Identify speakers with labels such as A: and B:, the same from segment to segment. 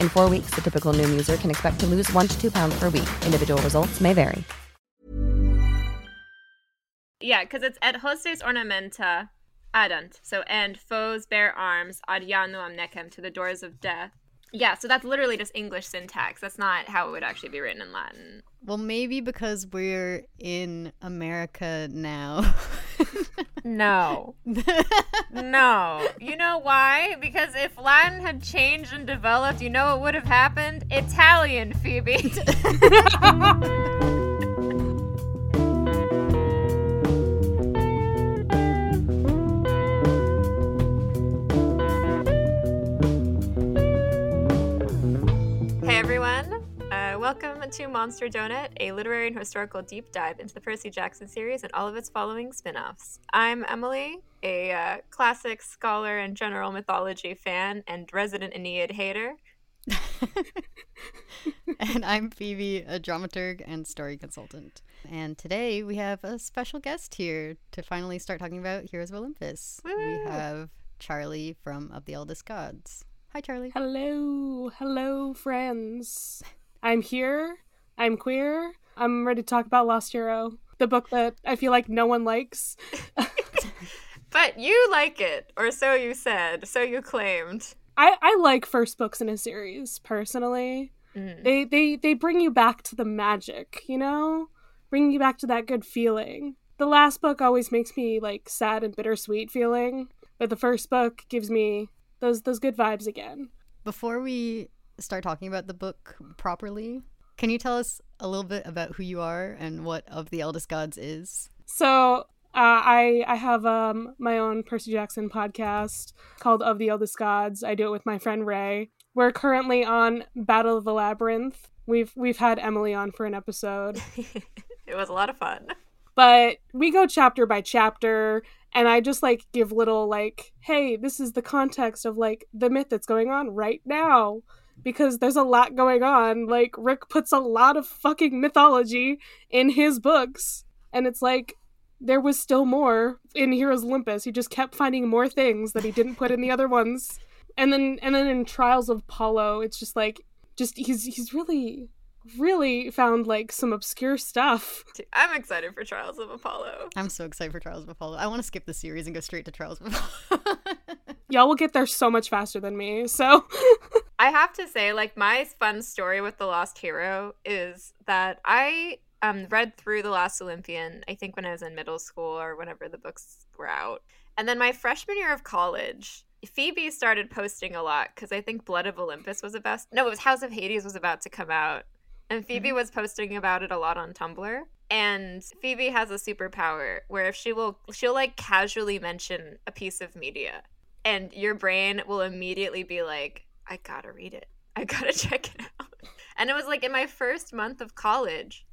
A: In four weeks, the typical new user can expect to lose one to two pounds per week. Individual results may vary.
B: Yeah, because it's et hostes ornamenta adant. So, and foes bear arms ad januam necem to the doors of death. Yeah, so that's literally just English syntax. That's not how it would actually be written in Latin.
C: Well, maybe because we're in America now.
B: No. no. You know why? Because if Latin had changed and developed, you know what would have happened? Italian, Phoebe. welcome to Monster Donut, a literary and historical deep dive into the Percy Jackson series and all of its following spin offs. I'm Emily, a uh, classic scholar and general mythology fan and resident Aeneid hater.
C: and I'm Phoebe, a dramaturg and story consultant. And today we have a special guest here to finally start talking about Heroes of Olympus.
B: Woo!
C: We have Charlie from Of the Eldest Gods. Hi, Charlie.
D: Hello, hello, friends. I'm here. I'm queer. I'm ready to talk about Lost Hero, the book that I feel like no one likes.
B: But you like it, or so you said, so you claimed.
D: I, I like first books in a series personally.
B: Mm.
D: They they they bring you back to the magic, you know, bring you back to that good feeling. The last book always makes me like sad and bittersweet feeling, but the first book gives me those those good vibes again.
C: Before we start talking about the book properly, can you tell us a little bit about who you are and what Of the Eldest Gods is?
D: So uh, I I have um my own Percy Jackson podcast called Of the Eldest Gods. I do it with my friend Ray. We're currently on Battle of the Labyrinth. We've we've had Emily on for an episode,
B: it was a lot of fun.
D: but we go chapter by chapter, and I just like give little like, hey, this is the context of like the myth that's going on right now. Because there's a lot going on. Like Rick puts a lot of fucking mythology in his books. And it's like there was still more in Heroes Olympus. He just kept finding more things that he didn't put in the other ones. And then and then in Trials of Apollo, it's just like just he's he's really really found like some obscure stuff.
B: I'm excited for Trials of Apollo.
C: I'm so excited for Trials of Apollo. I want to skip the series and go straight to Trials of Apollo.
D: Y'all will get there so much faster than me. So
B: I have to say, like, my fun story with The Lost Hero is that I um, read through The Last Olympian, I think when I was in middle school or whenever the books were out. And then my freshman year of college, Phoebe started posting a lot because I think Blood of Olympus was about, no, it was House of Hades was about to come out. and Phoebe was posting about it a lot on Tumblr. And Phoebe has a superpower where if she will she'll like casually mention a piece of media and your brain will immediately be like, I gotta read it. I gotta check it out. And it was like in my first month of college.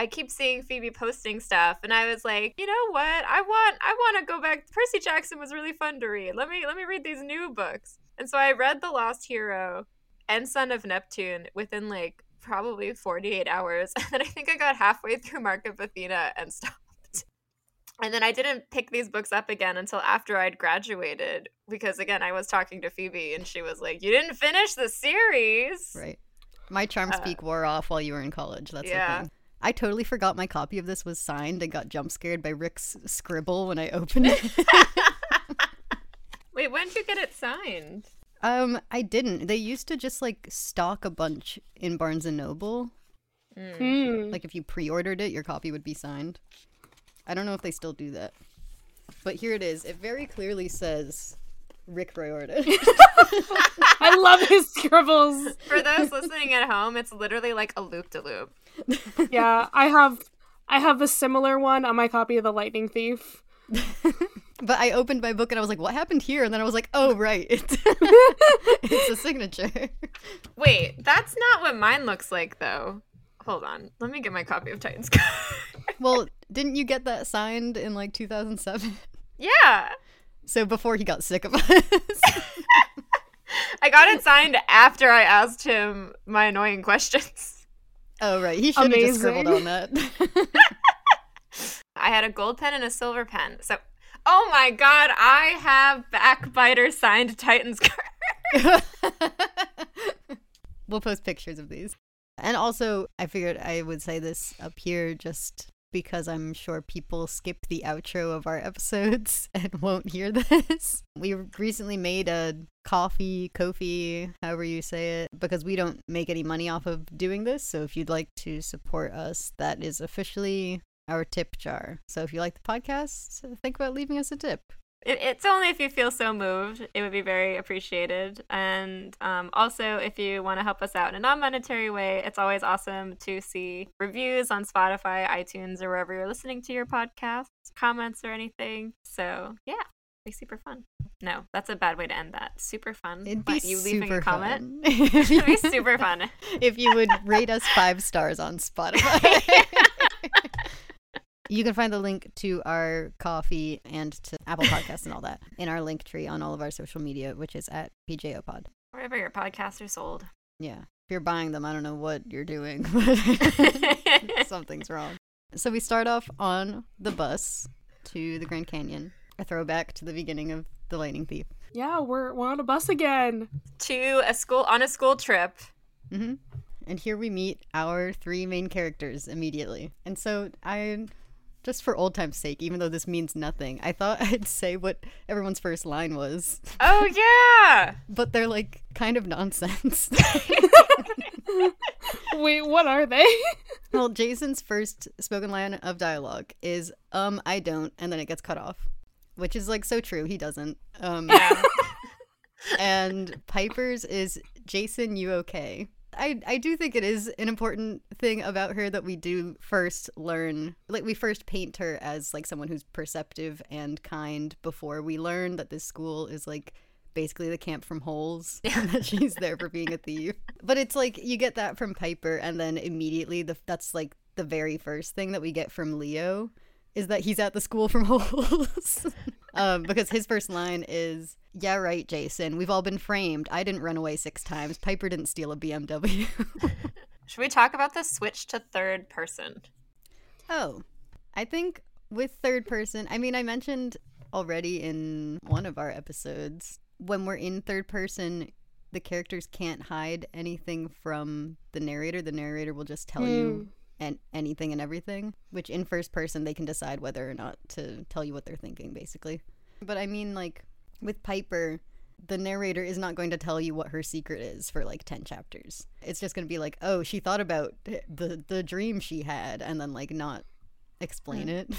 B: I keep seeing Phoebe posting stuff, and I was like, you know what? I want, I want to go back. Percy Jackson was really fun to read. Let me, let me read these new books. And so I read The Lost Hero and Son of Neptune within like probably 48 hours, and then I think I got halfway through Mark of Athena and stopped. And then I didn't pick these books up again until after I'd graduated, because again, I was talking to Phoebe, and she was like, "You didn't finish the series."
C: Right. My charm
B: Uh,
C: speak wore off while you were in college. That's
B: yeah.
C: the thing. I totally forgot my copy of this was signed and got jump scared by Rick's scribble when I opened it.
B: Wait, when did you get it signed?
C: um, I didn't. They used to just like stock a bunch in Barnes and Noble.
D: Hmm.
C: Like if you pre-ordered it, your copy would be signed. I don't know if they still do that. But here it is. It very clearly says Rick Riordan.
D: I love his scribbles.
B: For those listening at home, it's literally like a loop de loop.
D: Yeah, I have I have a similar one on my copy of The Lightning Thief.
C: but I opened my book and I was like, "What happened here?" And then I was like, "Oh, right. It's it's a signature."
B: Wait, that's not what mine looks like, though. Hold on. Let me get my copy of Titan's Guard.
C: Well, didn't you get that signed in like 2007?
B: yeah.
C: So before he got sick of us.
B: I got it signed after I asked him my annoying questions.
C: oh, right. He should have just scribbled on that.
B: I had a gold pen and a silver pen. So, oh my god, I have Backbiter signed Titan's Guard.
C: we'll post pictures of these. And also, I figured I would say this up here just because I'm sure people skip the outro of our episodes and won't hear this. We recently made a coffee, Ko-fi, however you say it, because we don't make any money off of doing this. So if you'd like to support us, that is officially our tip jar. So if you like the podcast, think about leaving us a tip.
B: It, it's only if you feel so moved. It would be very appreciated. And um, also, if you want to help us out in a non monetary way, it's always awesome to see reviews on Spotify, iTunes, or wherever you're listening to your podcasts, comments, or anything. So, yeah, be super fun. No, that's a bad way to end that. Super fun.
C: It'd be
B: you leaving
C: super
B: a comment?
C: fun.
B: It'd be super fun.
C: if you would rate us five stars on Spotify. You can find the link to our Ko-fi and to Apple Podcasts and all that in our link tree on all of our social media, which is at PJOPod.
B: Wherever your podcasts are sold.
C: Yeah. If you're buying them, I don't know what you're doing. Something's wrong. So we start off on the bus to the Grand Canyon, a throwback to the beginning of The Lightning Thief.
D: Yeah, we're we're on a bus again.
B: to a school on a school trip.
C: hmm And here we meet our three main characters immediately. And so I, just for old time's sake, even though this means nothing, I thought I'd say what everyone's first line was.
B: Oh yeah.
C: But they're like kind of nonsense.
D: Wait, what are they?
C: well, Jason's first spoken line of dialogue is, um, I don't, and then it gets cut off. Which is like so true. He doesn't. Um,
B: Yeah.
C: and Piper's is Jason, you okay? I, I do think it is an important thing about her that we do first learn like we first paint her as like someone who's perceptive and kind before we learn that this school is like basically the camp from holes and that she's there for being a thief. But it's like you get that from piper and then immediately the that's like the very first thing that we get from leo is that he's at the school from holes um, because his first line is yeah right jason. We've all been framed. I didn't run away six times. Piper didn't steal a bmw
B: Should we talk about the switch to third person?
C: oh i think with third person i mean i mentioned already in one of our episodes when we're in third person the characters can't hide anything from the narrator. The narrator will just tell you and anything and everything which in first person they can decide whether or not to tell you what they're thinking basically but i mean like with piper the narrator is not going to tell you what her secret is for like 10 chapters it's just going to be like oh she thought about the the dream she had and then like not explain it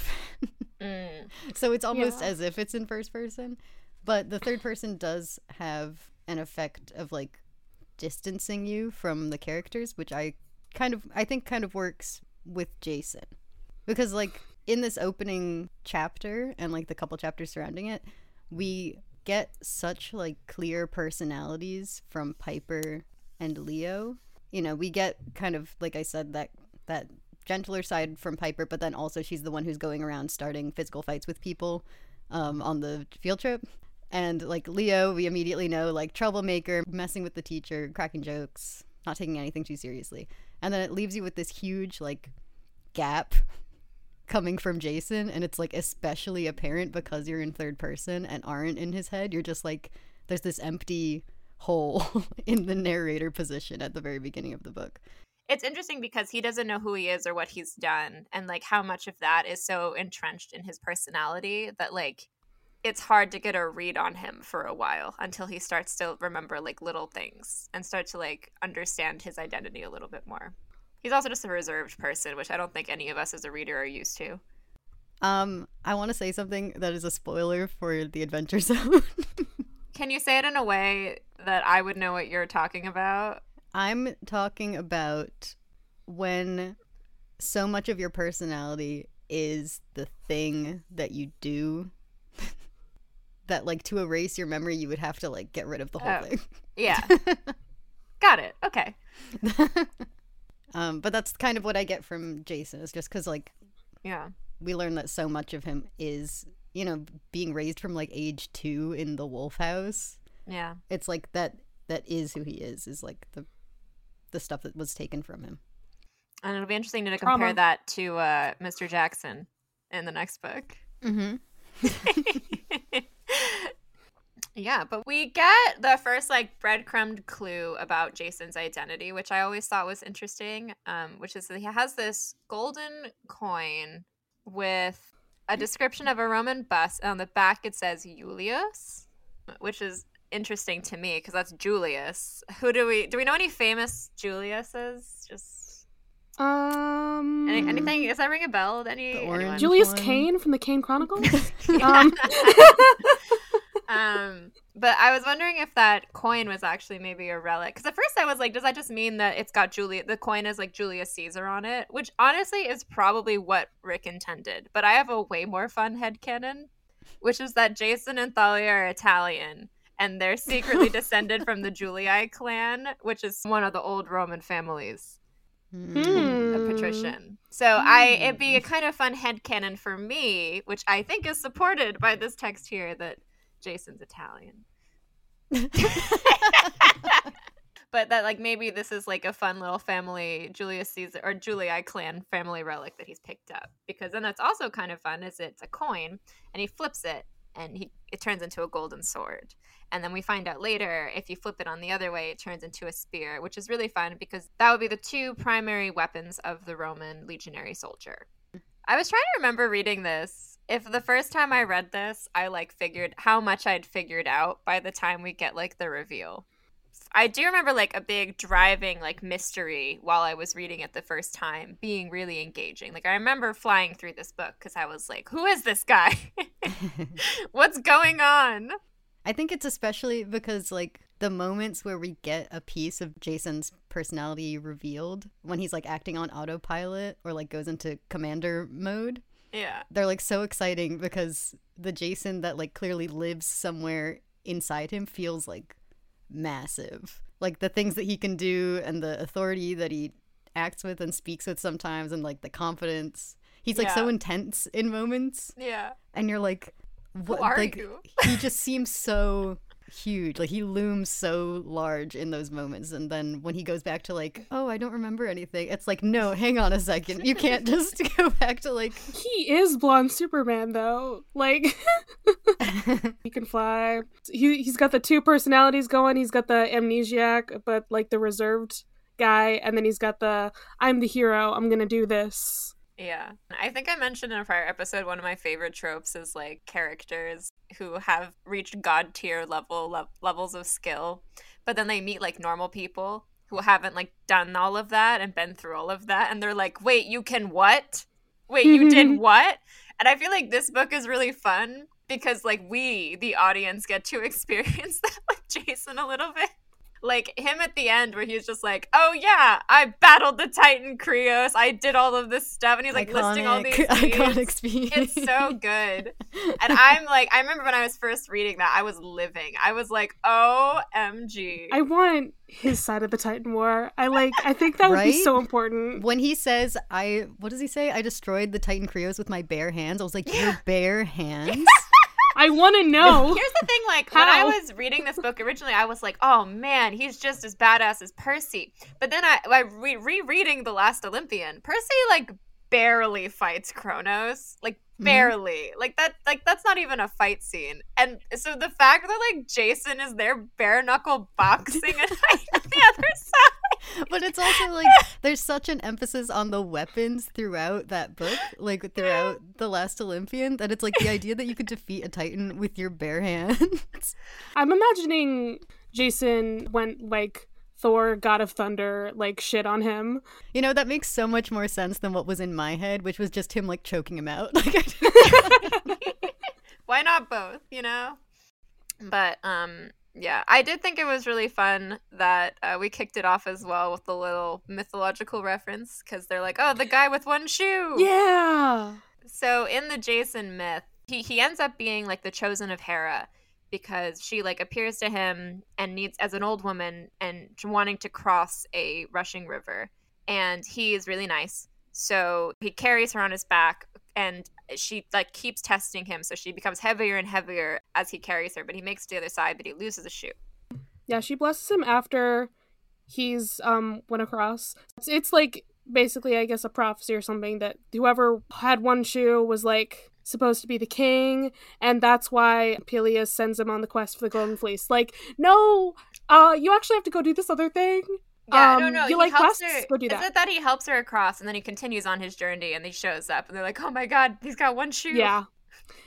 B: Mm.
C: so it's almost
D: Yeah.
C: as if it's in first person but the third person does have an effect of like distancing you from the characters which i kind of I think kind of works with Jason. Because like in this opening chapter and like the couple chapters surrounding it, we get such like clear personalities from Piper and Leo. You know, we get kind of like I said that that gentler side from Piper, but then also she's the one who's going around starting physical fights with people um, on the field trip. And like Leo, we immediately know like troublemaker, messing with the teacher, cracking jokes, not taking anything too seriously. And then it leaves you with this huge like gap coming from Jason and it's like especially apparent because you're in third person and aren't in his head. You're just like there's this empty hole in the narrator position at the very beginning of the book.
B: It's interesting because he doesn't know who he is or what he's done and like how much of that is so entrenched in his personality that like it's hard to get a read on him for a while until he starts to remember like little things and start to like understand his identity a little bit more. He's also just a reserved person, which I don't think any of us as a reader are used to.
C: Um, I want to say something that is a spoiler for the Adventure Zone.
B: Can you say it in a way that I would know what you're talking about?
C: I'm talking about when so much of your personality is the thing that you do that like to erase your memory you would have to like get rid of the whole
B: Oh.
C: thing.
B: Yeah. Got it. Okay.
C: Um, but that's kind of what I get from Jason is just because like
B: Yeah.
C: we learn that so much of him is you know being raised from like age two in the wolf house.
B: Yeah.
C: It's like that that is who he is is like the the stuff that was taken from him.
B: And it'll be interesting to compare
D: Trauma.
B: that to uh, Mr. Jackson in the next book.
C: Mm-hmm.
B: yeah, but we get the first like breadcrumbed clue about Jason's identity, which I always thought was interesting. Um, which is that he has this golden coin with a description of a Roman bust. And on the back, it says Julius, which is interesting to me because that's Julius. Who do we do we know any famous Juliuses? Just
D: Um,
B: any, anything? Does that ring a bell? Any
C: The
B: anyone?
C: orange-
D: Julius
C: one.
D: Kane from the Kane Chronicles. um,
B: um, but I was wondering if that coin was actually maybe a relic. Because at first I was like, does that just mean that it's got Julia? The coin is like Julius Caesar on it, which honestly is probably what Rick intended. But I have a way more fun head headcanon, which is that Jason and Thalia are Italian. And they're secretly descended from the Julii clan, which is one of the old Roman families
C: Hmm.
B: of
D: hmm.
B: patrician. So I it'd be a kind of fun head headcanon for me, which I think is supported by this text here that Jason's Italian. but that like maybe this is like a fun little family Julius Caesar or Julii clan family relic that he's picked up. Because then that's also kind of fun is it's a coin and he flips it and he it turns into a golden sword. And then we find out later if you flip it on the other way, it turns into a spear, which is really fun because that would be the two primary weapons of the Roman legionary soldier. I was trying to remember reading this. If the first time I read this, I like figured how much I'd figured out by the time we get like the reveal. I do remember like a big driving like mystery while I was reading it the first time being really engaging. Like I remember flying through this book because I was like, who is this guy? What's going on?
C: I think it's especially because like the moments where we get a piece of Jason's personality revealed when he's like acting on autopilot or like goes into commander mode,
B: Yeah.
C: they're like so exciting because the Jason that like clearly lives somewhere inside him feels like massive. Like the things that he can do and the authority that he acts with and speaks with sometimes and like the confidence. He's like so intense in moments
B: Yeah.
C: and you're like what
B: are
C: like
B: you?
C: he just seems so huge like he looms so large in those moments and then when he goes back to like oh i don't remember anything it's like no hang on a second you can't just go back to like
D: he is blonde Superman though. Like he can fly. He he's got the two personalities going. He's got the amnesiac, but like the reserved guy, and then he's got the I'm the hero. I'm gonna do this.
B: Yeah. I think I mentioned in a prior episode one of my favorite tropes is like characters who have reached god tier level le- levels of skill, but then they meet like normal people who haven't like done all of that and been through all of that and they're like, "Wait, you can what? Wait, you did what?" And I feel like this book is really fun because like we, the audience, get to experience that with Jason a little bit. Like him at the end where he's just like, "Oh yeah, I battled the Titan Krios. I did all of this stuff," and he's like listing all these
C: iconic
B: speeds. It's so good. And I'm like, I remember when I was first reading that, I was living. I was like, "OMG!"
D: I want his side of the Titan War. I like. I think that would be so important.
C: When he says, "I," what does he say? I destroyed the Titan Krios with my bare hands. I was like, "Your bare hands."
D: I want to know.
B: Here's the thing, like when I was reading this book originally, I was like, "Oh man, he's just as badass as Percy." But then I, I re- rereading the Last Olympian, Percy like barely fights Kronos, like
C: Mm-hmm.
B: barely, like that, like that's not even a fight scene. And so the fact that like Jason is there bare knuckle boxing and the other side,
C: but it's also like there's such an emphasis on the weapons throughout that book, like throughout the Last Olympian, that it's like the idea that you could defeat a Titan with your bare hands.
D: I'm imagining Jason went like Thor, God of Thunder, like shit on him.
C: You know, that makes so much more sense than what was in my head, which was just him like choking him out. Like,
B: why not both? You know. But um, yeah, I did think it was really fun that uh, we kicked it off as well with the little mythological reference because they're like, "Oh, the guy with one shoe."
D: Yeah.
B: So in the Jason myth, he he ends up being like the chosen of Hera because she like appears to him and needs as an old woman and wanting to cross a rushing river and he is really nice so he carries her on his back and she like keeps testing him so she becomes heavier and heavier as he carries her but he makes it to the other side but he loses a shoe
D: Yeah, she blesses him after he's um went across. It's, it's like basically I guess a prophecy or something that whoever had one shoe was like supposed to be the king and that's why Pelias sends him on the quest for the golden fleece. Like, no, uh you actually have to go do this other thing.
B: Yeah
D: Um,
B: no no
D: you
B: he
D: like
B: helps her
D: Go do
B: is
D: that.
B: it that he helps her across and then he continues on his journey and he shows up and they're like oh my god he's got one shoe
D: Yeah.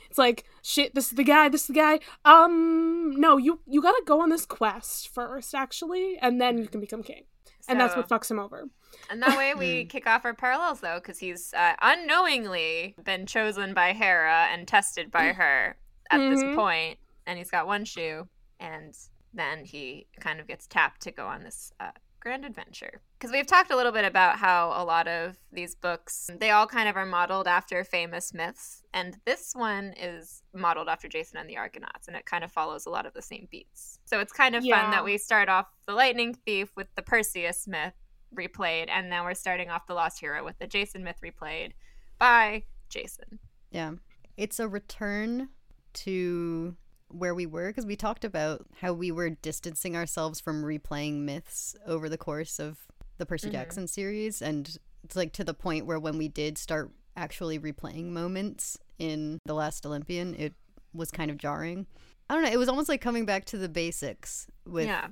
D: It's like shit. This is the guy. This is the guy. Um, no, you you gotta go on this quest first, actually, and then you can become king. And that's what fucks him over.
B: And that way we kick off our parallels, though, because he's uh, unknowingly been chosen by Hera and tested by her at
D: Mhm.
B: this point, and he's got one shoe, and then he kind of gets tapped to go on this uh, grand adventure. Because we've talked a little bit about how a lot of these books, they all kind of are modeled after famous myths, and this one is modeled after Jason and the Argonauts, and it kind of follows a lot of the same beats. So it's kind of fun that we start off the Lightning Thief with the Perseus myth replayed, and now we're starting off the Lost Hero with the Jason myth replayed by Jason.
C: Yeah. It's a return to where we were because we talked about how we were distancing ourselves from replaying myths over the course of the Percy
B: Mhm.
C: Jackson series. And it's like to the point where when we did start actually replaying moments in The Last Olympian, it was kind of jarring. I don't know. It was almost like coming back to the basics with
B: yeah,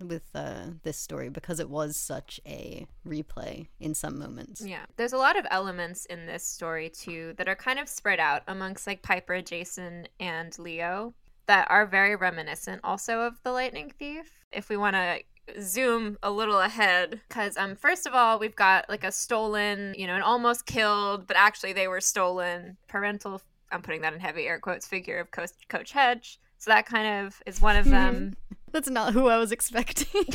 C: with uh, this story because it was such a replay in some moments.
B: yeah. There's a lot of elements in this story too that are kind of spread out amongst like Piper, Jason, and Leo that are very reminiscent also of the Lightning Thief. If we want to zoom a little ahead because um first of all we've got like a stolen you know an almost killed but actually they were stolen parental i'm putting that in heavy air quotes figure of coach, coach hedge so that kind of is one of them
C: That's not who I was expecting.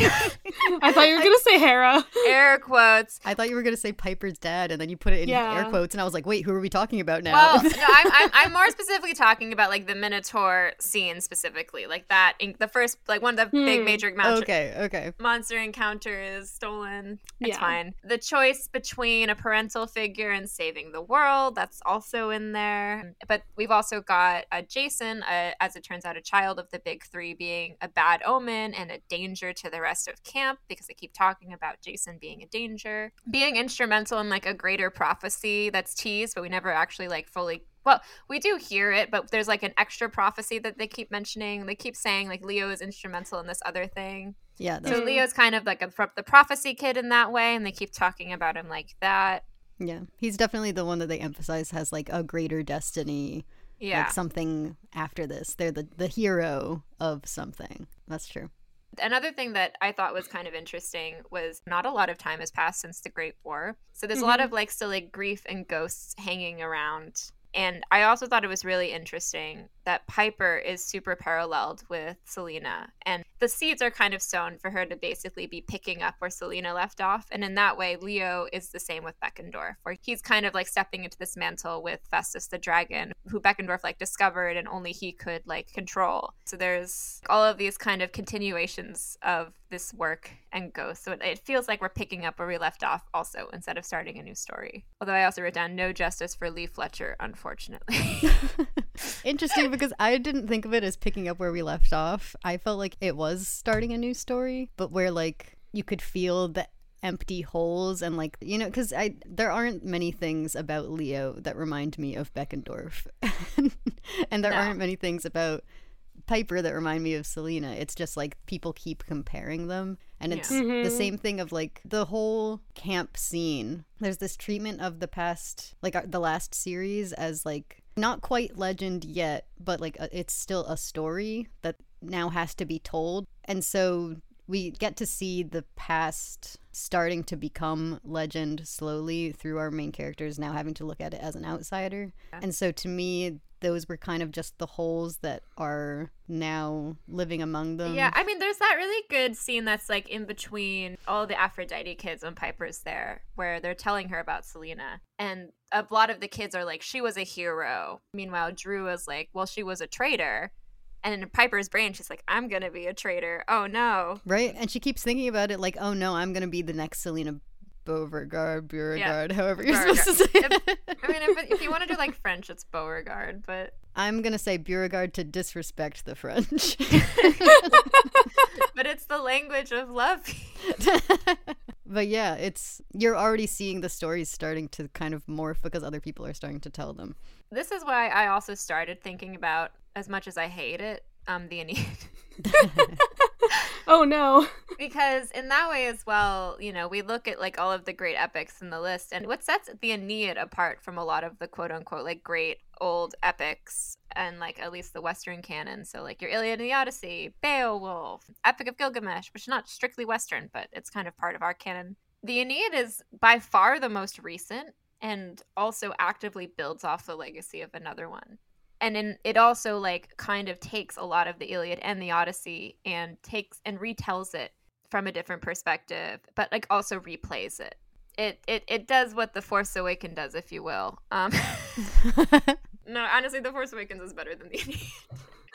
D: I thought you were gonna say Hera.
B: air quotes
C: I thought you were gonna say Piper's dad, and then you put it in
D: Yeah.
C: air quotes, and I was like, "Wait, who are we talking about now?"
B: Well, no, I'm, I'm, I'm more specifically talking about like the Minotaur scene specifically, like that. In, the first, like one of the big
D: Hmm.
B: major monster,
C: okay, okay.
B: monster encounter is stolen. It's
D: Yeah.
B: fine. The choice between a parental figure and saving the world, that's also in there. But we've also got uh, Jason, uh, as it turns out, a child of the big three, being a bad omen and a danger to the rest of camp because they keep talking about Jason being a danger, being instrumental in like a greater prophecy that's teased, but we never actually like fully. Well, we do hear it, but there's like an extra prophecy that they keep mentioning. They keep saying like Leo is instrumental in this other thing.
C: Yeah,
B: So Leo's kind of like a, the prophecy kid in that way, and they keep talking about him like that.
C: yeah. He's definitely the one that they emphasize has like a greater destiny,
B: Yeah.
C: like something after this. They're the the hero of something. That's true.
B: Another thing that I thought was kind of interesting was not a lot of time has passed since the Great War. So there's a lot mm-hmm. of like still like grief and ghosts hanging around And I also thought it was really interesting that Piper is super paralleled with Silena. And the seeds are kind of sown for her to basically be picking up where Silena left off. And in that way, Leo is the same with Beckendorf, where he's kind of like stepping into this mantle with Festus the dragon, who Beckendorf like discovered and only he could like control. So there's all of these kind of continuations of this work and go. So it, it feels like we're picking up where we left off also instead of starting a new story. Although I also wrote down no justice for Lee Fletcher, unfortunately.
C: Interesting because I didn't think of it as picking up where we left off. I felt like it was starting a new story, but where like you could feel the empty holes and like you know because I there aren't many things about Leo that remind me of Beckendorf, and there
B: No.
C: aren't many things about Piper that remind me of Silena. It's just like people keep comparing them. And it's
B: Yeah.
C: the same thing of like the whole camp scene. There's this treatment of the past, like uh, the last series, as like not quite legend yet, but like uh, it's still a story that now has to be told. And so we get to see the past starting to become legend slowly through our main characters now having to look at it as an outsider. And so to me, those were kind of just the holes that are now living among them.
B: Yeah, I mean, there's that really good scene that's like in between all the Aphrodite kids when Piper's there, where they're telling her about Silena. And a lot of the kids are like, she was a hero. Meanwhile, Drew is like, well, she was a traitor. And in Piper's brain, she's like, I'm going to be a traitor. Oh, no.
C: Right? And she keeps thinking about it like, oh no, I'm going to be the next Silena Beauregard, Beauregard, however you're supposed to say
B: Beauregard.
C: it.
B: I mean, if, if you want to do like French, it's Beauregard, but
C: I'm going to say Beauregard to disrespect the French.
B: but it's the language of love.
C: but yeah, it's you're already seeing the stories starting to kind of morph because other people are starting to tell them.
B: This is why I also started thinking about, as much as I hate it, um, the Aeneid.
D: Oh no.
B: because in that way as well, you know, we look at like all of the great epics in the list, and what sets the Aeneid apart from a lot of the quote unquote like great old epics and like at least the Western canon. So like your Iliad and the Odyssey, Beowulf, Epic of Gilgamesh, which is not strictly Western, but it's kind of part of our canon. The Aeneid is by far the most recent and also actively builds off the legacy of another one and in, it also like kind of takes a lot of the Iliad and the Odyssey and takes and retells it from a different perspective, but like also replays it. It it it does what the Force Awakens does, if you will. Um, no, honestly, the Force Awakens is better than the Iliad.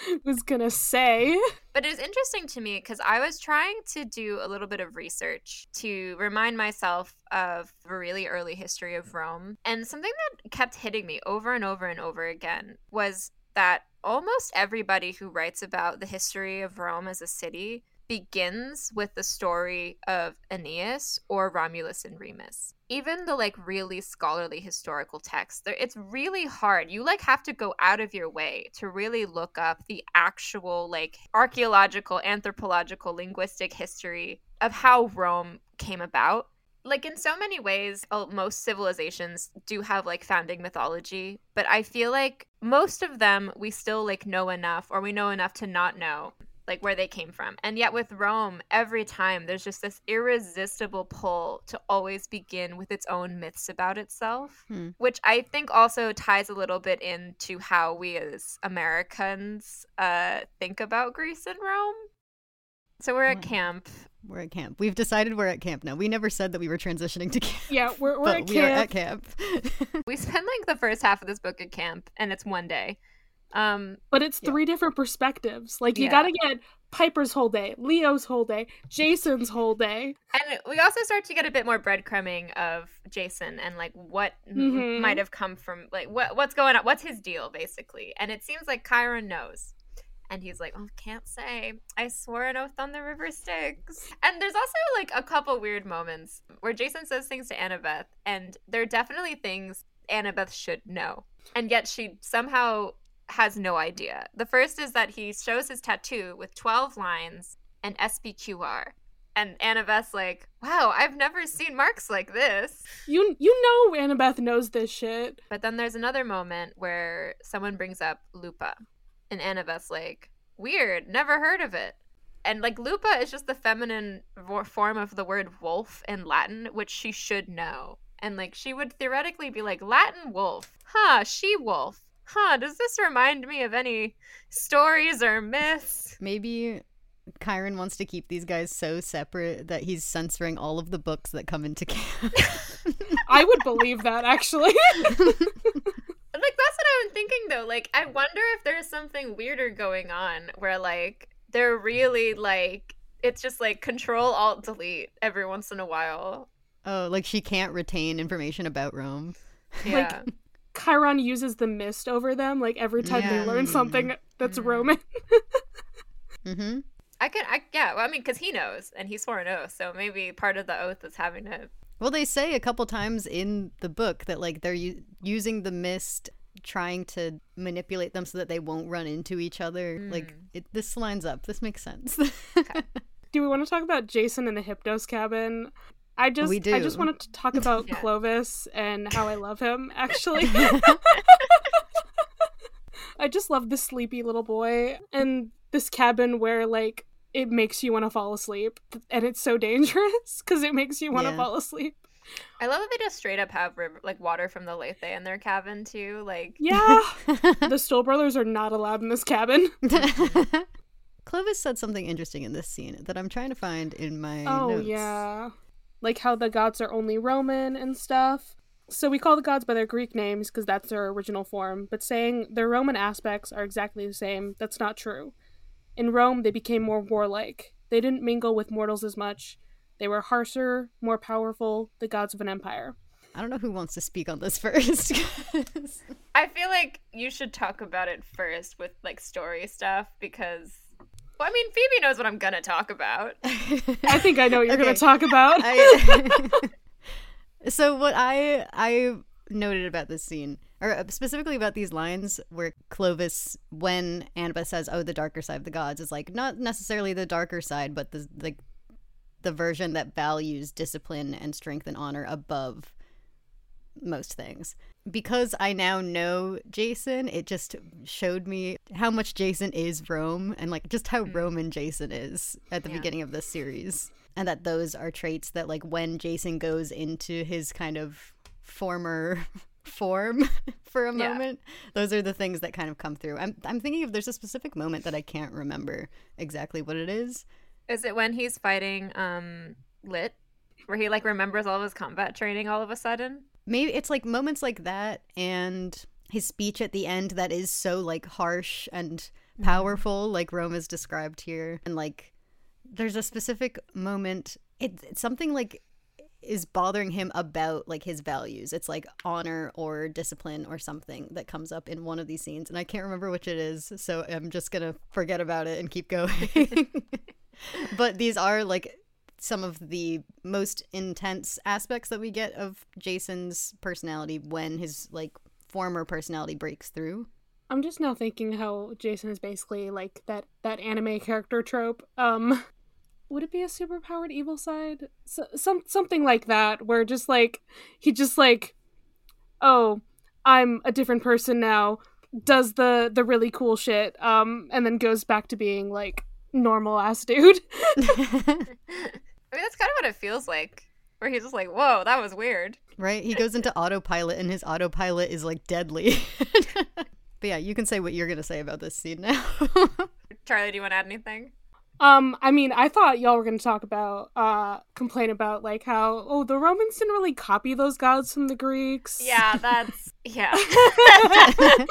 D: was gonna say.
B: But it was interesting to me because I was trying to do a little bit of research to remind myself of a really early history of Rome. And something that kept hitting me over and over and over again was that almost everybody who writes about the history of Rome as a city begins with the story of Aeneas or Romulus and Remus. Even the like really scholarly historical texts, it's really hard. You like have to go out of your way to really look up the actual like archaeological, anthropological, linguistic history of how Rome came about. Like in so many ways, uh, most civilizations do have like founding mythology, but I feel like most of them we still like know enough or we know enough to not know like where they came from. And yet with Rome, every time there's just this irresistible pull to always begin with its own myths about itself,
C: Hmm.
B: which I think also ties a little bit into how we as Americans uh, think about Greece and Rome. So we're at
C: Wow.
B: camp.
C: We're at camp. We've decided we're at camp now. We never said that we were transitioning to camp.
D: Yeah, we're we're
C: but
D: at
C: we are at
D: camp,
C: camp.
B: We spend like the first half of this book at camp, and it's one day. Um,
D: but it's
C: Yeah.
D: three different perspectives. Like you
B: Yeah.
D: gotta get Piper's whole day, Leo's whole day, Jason's whole day.
B: And we also start to get a bit more breadcrumbing of Jason and like what m-
D: Mhm.
B: might have come from like what what's going on, what's his deal basically. And it seems like Chiron knows. And he's like, "Oh, can't say. I swore an oath on the river Styx." And there's also like a couple weird moments where Jason says things to Annabeth, and they're definitely things Annabeth should know, and yet she somehow has no idea. The first is that he shows his tattoo with 12 lines and SPQR. And Annabeth's like, wow, I've never seen marks like this.
D: You you know Annabeth knows this shit.
B: But then there's another moment where someone brings up Lupa. And Annabeth's like, weird, never heard of it. And like Lupa is just the feminine form of the word wolf in Latin, which she should know. and like she would theoretically be like Latin wolf, huh? She wolf, huh? Does this remind me of any stories or myths?
C: Maybe Chiron wants to keep these guys so separate that he's censoring all of the books that come into camp.
D: I would believe that actually.
B: Like that's what I'm thinking though. Like I wonder if there's something weirder going on where like they're really like it's just like control alt delete every once in a while.
C: oh, like she can't retain information about Rome.
B: Yeah.
D: Chiron uses the mist over them like every time
C: Yeah.
D: they learn something that's Roman.
C: Mm-hmm.
B: I could I yeah, well, I mean cuz he knows and he swore an oath, so maybe part of the oath is having to
C: Well, they say a couple times in the book that like they're u- using the mist, trying to manipulate them so that they won't run into each other. Like it, this lines up. This makes sense.
D: do we want to talk about Jason in the Hypnos cabin? I just
C: We
D: I just wanted to talk about
B: Yeah.
D: Clovis and how I love him actually. I just love this sleepy little boy and this cabin where like it makes you want to fall asleep and it's so dangerous cuz it makes you want to
C: Yeah.
D: fall asleep.
B: I love that they just straight up have river, like water from the Lethe in their cabin too. Like
D: Yeah. the Stoll brothers are not allowed in this cabin.
C: Clovis said something interesting in this scene that I'm trying to find in my
D: Oh
C: notes.
D: yeah. Like how the gods are only Roman and stuff. So we call the gods by their Greek names because that's their original form, but saying their Roman aspects are exactly the same, that's not true. In Rome, they became more warlike. They didn't mingle with mortals as much. They were harsher, more powerful, the gods of an empire.
C: I don't know who wants to speak on this first.
B: I feel like you should talk about it first with like story stuff because well, I mean Phoebe knows what I'm gonna talk about.
D: I think I know what you're gonna talk about.
C: I, so what I I noted about this scene, or specifically about these lines where Clovis, when Annabeth says, "Oh, the darker side of the gods," is like not necessarily the darker side, but the the the version that values discipline and strength and honor above most things. Because I now know Jason, it just showed me how much Jason is Rome and like just how Roman Jason is at the
B: Yeah.
C: beginning of this series. And that those are traits that like when Jason goes into his kind of former form for a
B: Yeah.
C: moment, those are the things that kind of come through. I'm I'm thinking if there's a specific moment that I can't remember exactly what it is.
B: Is it when he's fighting um Lit? Where he like remembers all of his combat training all of a sudden?
C: Maybe it's like moments like that and his speech at the end that is so like harsh and mm-hmm. powerful like rome is described here. And like there's a specific moment it, it's something like is bothering him about like his values. It's like honor or discipline or something that comes up in one of these scenes. And i can't remember which it is so i'm just gonna forget about it and keep going. But these are like some of the most intense aspects that we get of Jason's personality when his like former personality breaks through.
D: I'm just now thinking how Jason is basically like that that anime character trope. Um would it be a superpowered evil side? So, some something like that where just like he just like oh, I'm a different person now. Does the the really cool shit um and then goes back to being like normal ass dude.
B: I mean that's kind of what it feels like. Where he's just like, Whoa, that was weird.
C: right? He goes into autopilot and his autopilot is like deadly. but yeah, you can say what you're going to say about this scene now.
B: Charlie, do you want to add anything?
D: Um, I mean, I thought y'all were gonna talk about, uh, complain about like how oh the Romans didn't really copy those gods from the Greeks.
B: Yeah, that's yeah.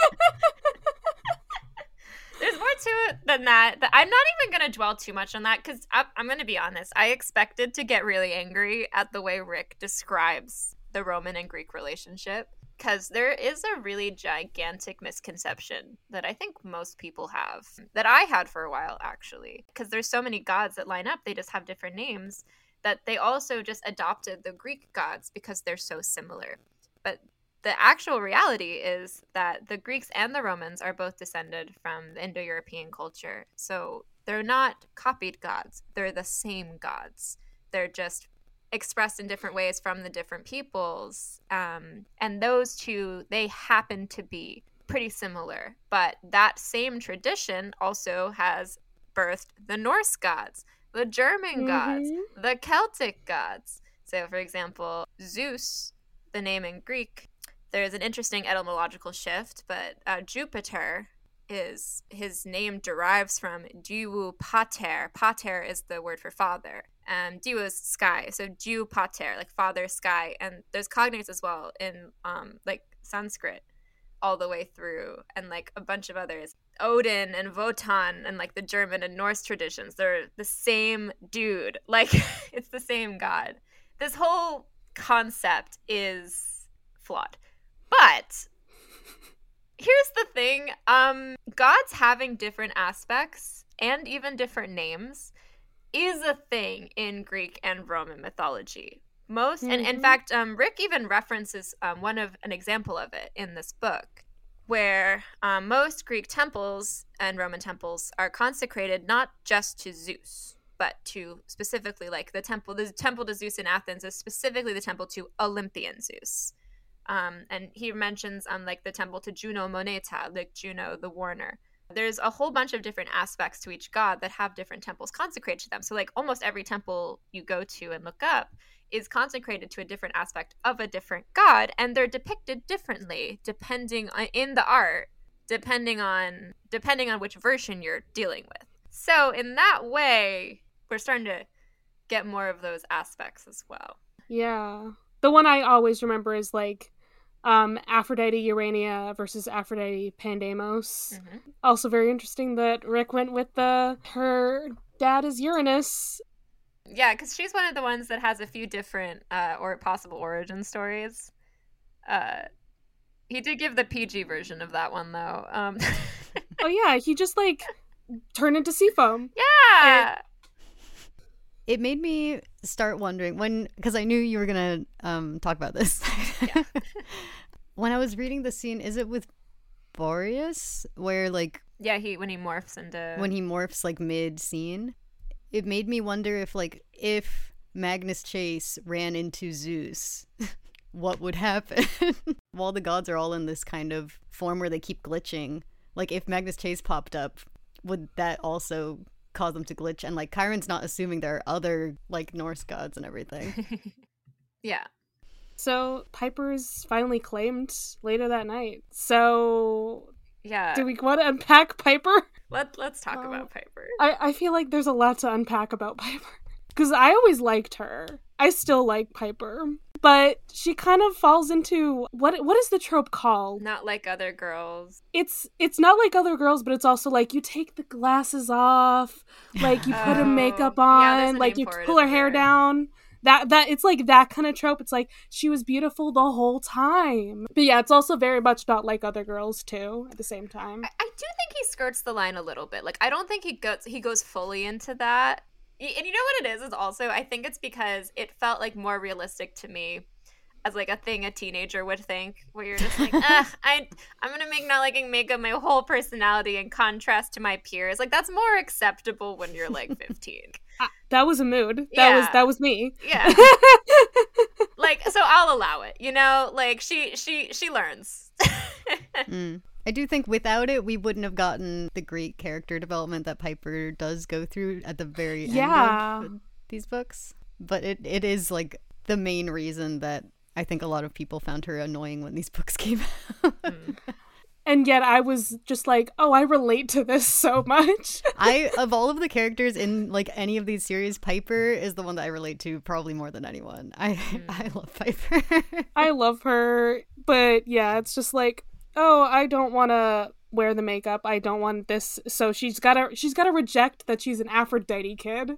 B: There's more to it than that. Th- I'm not even going to dwell too much on that because I'm, I'm going to be honest. I expected to get really angry at the way Rick describes the Roman and Greek relationship because there is a really gigantic misconception that I think most people have, that I had for a while actually, because there's so many gods that line up, they just have different names, that they also just adopted the Greek gods because they're so similar. But the actual reality is that the Greeks and the Romans are both descended from the Indo European culture. So they're not copied gods, they're the same gods. They're just expressed in different ways from the different peoples. Um, and those two, they happen to be pretty similar. But that same tradition also has birthed the Norse gods, the German gods, the Celtic gods. So, for example, Zeus the name in Greek, there's an interesting etymological shift, but uh, Jupiter is his name derives from Diu Pater. Pater is the word for father. Um, Diu is sky, so Diu Pater, like father sky, and there's cognates as well in um, like Sanskrit all the way through, and like a bunch of others. Odin and Wotan and like the German and Norse traditions, they're the same dude. Like it's the same god. This whole concept is flawed. But here's the thing um gods having different aspects and even different names is a thing in greek and roman mythology most mm-hmm. and in mm-hmm. fact um, rick even references um, one of an example of it in this book where um, most greek temples and roman temples are consecrated not just to zeus but to specifically like the temple the temple to zeus in athens is specifically the temple to olympian zeus um, and he mentions um, like the temple to Juno Moneta, like Juno the Warner. There's a whole bunch of different aspects to each god that have different temples consecrated to them. So like almost every temple you go to and look up is consecrated to a different aspect of a different god, and they're depicted differently depending on, in the art, depending on depending on which version you're dealing with. So in that way, we're starting to get more of those aspects as well.
D: Yeah. The one I always remember is like um, Aphrodite Urania versus Aphrodite Pandemos. Mm-hmm. Also very interesting that Rick went with the her dad is Uranus.
B: Yeah, because she's one of the ones that has a few different uh, or possible origin stories. Uh, he did give the PG version of that one though. Um...
D: oh yeah, he just like turned into sea foam.
B: Yeah.
C: It made me start wondering when because I knew you were gonna um, talk about this. Yeah. when I was reading the scene, is it with Boreas where like
B: yeah he when he morphs into
C: when he morphs like mid scene, it made me wonder if like if Magnus Chase ran into Zeus. what would happen while the gods are all in this kind of form where they keep glitching like if magnus chase popped up would that also cause them to glitch and like Chiron's not assuming there are other like Norse gods and everything.
B: yeah.
D: So Piper's finally claimed later that night. So
B: yeah.
D: Do we want to unpack Piper?
B: Let Let's talk um, about Piper.
D: I I feel like there's a lot to unpack about Piper because I always liked her. I still like Piper, but she kind of falls into what what is the trope called?
B: Not like other girls.
D: It's it's not like other girls, but it's also like you take the glasses off, like you put oh, a makeup on, yeah, like you pull her hair down. That that it's like that kind of trope. It's like she was beautiful the whole time. But yeah, it's also very much not like other girls too. At the same time,
B: I, I do think he skirts the line a little bit. Like I don't think he goes he goes fully into that and you know what it is is also i think it's because it felt like more realistic to me as like a thing a teenager would think where you're just like I, i'm gonna make not liking makeup my whole personality in contrast to my peers. Like that's more acceptable when you're like 15
D: uh, that was a mood. That yeah. was that was me.
B: Yeah. Like so i'll allow it you know? Like she she she learns.
C: Mm. I do think without it, we wouldn't have gotten the great character development that Piper does go through at the very yeah. end of these books. But it, it is like the main reason that I think a lot of people found her annoying when these books came out. Mm.
D: And yet I was just like, oh, I relate to this so much.
C: I of all of the characters in like any of these series, Piper is the one that I relate to probably more than anyone. I mm. I love Piper.
D: I love her, but yeah, it's just like oh, I don't want to wear the makeup. I don't want this. So she's got to she's got to reject that she's an Aphrodite kid.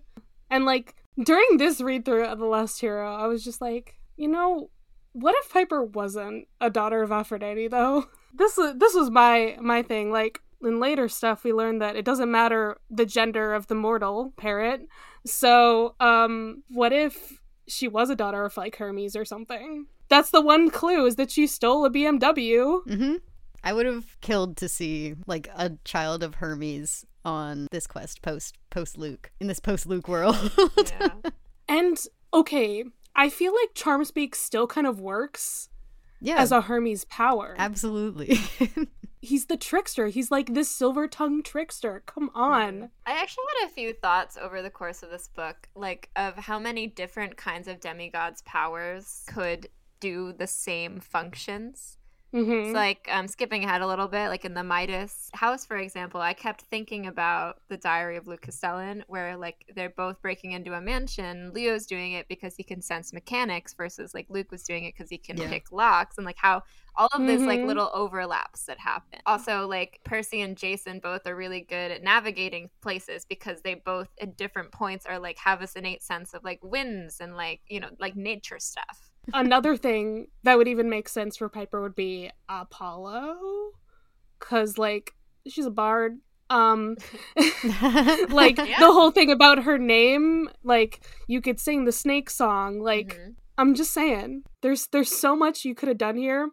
D: And like during this read through of The Lost Hero, I was just like, you know, what if Piper wasn't a daughter of Aphrodite though? This this was my my thing. Like in later stuff we learned that it doesn't matter the gender of the mortal parrot. So, um what if she was a daughter of like Hermes or something? That's the one clue is that she stole a BMW.
C: Mm-hmm. I would have killed to see like a child of Hermes on this quest post post Luke in this post Luke world.
D: yeah. And okay, I feel like Charmspeak still kind of works. Yeah. As a Hermes power.
C: Absolutely.
D: He's the trickster. He's like this silver tongued trickster. Come on.
B: I actually had a few thoughts over the course of this book, like of how many different kinds of demigods' powers could do the same functions.
D: Mm-hmm.
B: So, like, um, skipping ahead a little bit, like in the Midas house, for example, I kept thinking about the Diary of Luke Castellan, where like they're both breaking into a mansion. Leo's doing it because he can sense mechanics, versus like Luke was doing it because he can
C: Yeah.
B: pick locks, and like how all of this like little overlaps that happen. Also, like Percy and Jason both are really good at navigating places because they both at different points are like have this innate sense of like winds and like you know like nature stuff.
D: Another thing that would even make sense for Piper would be Apollo, because like she's a bard. Um, like
B: Yeah.
D: the whole thing about her name, like you could sing the snake song. Like
B: Mhm.
D: I'm just saying, there's there's so much you could have done here,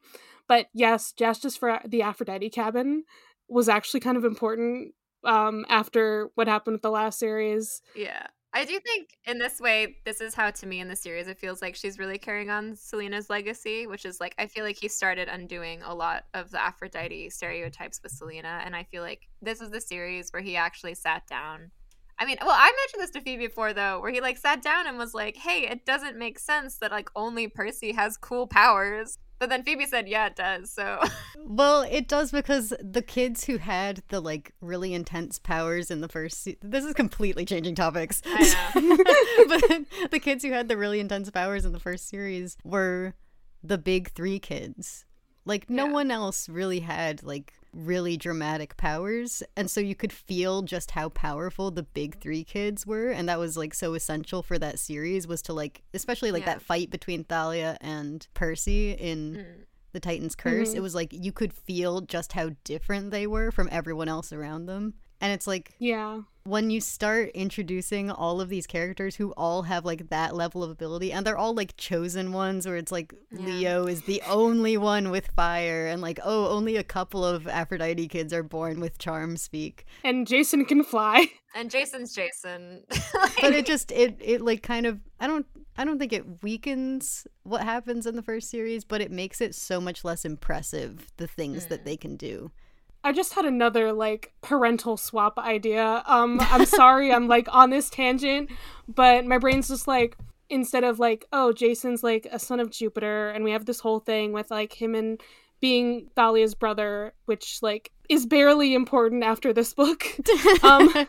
D: but yes, Justice for the Aphrodite cabin was actually kind of important. Um, after what happened with the last series,
B: Yeah. I do think in this way, this is how to me in the series it feels like she's really carrying on Silena's legacy, which is like I feel like he started undoing a lot of the Aphrodite stereotypes with Selena, and I feel like this is the series where he actually sat down. I mean, well, I mentioned this to Phoebe before though, where he like sat down and was like, "Hey, it doesn't make sense that like only Percy has cool powers." But then Phoebe said, "Yeah, it does." So
C: Well, it does because the kids who had the like really intense powers in the first se- this is completely changing topics.
B: I
C: but the kids who had the really intense powers in the first series were the big 3 kids. Like no
B: Yeah.
C: one else really had like really dramatic powers and so you could feel just how powerful the big 3 kids were and that was like so essential for that series was to like especially like
B: Yeah.
C: that fight between Thalia and Percy in
B: Mm.
C: the Titan's Curse,
D: Mhm.
C: it was like you could feel just how different they were from everyone else around them. And it's like
D: yeah,
C: when you start introducing all of these characters who all have like that level of ability and they're all like chosen ones where it's like
B: Yeah.
C: Leo is the only one with fire and like oh only a couple of Aphrodite kids are born with charm speak.
D: and Jason can fly.
B: and Jason's Jason.
C: But it just it it like kind of I don't I don't think it weakens what happens in the first series, but it makes it so much less impressive the things that mm. they can do.
D: I just had another like parental swap idea. Um, I'm sorry, I'm like on this tangent, but my brain's just like instead of like, oh, Jason's like a son of Jupiter, and we have this whole thing with like him and being Thalia's brother, which like is barely important after this book. um,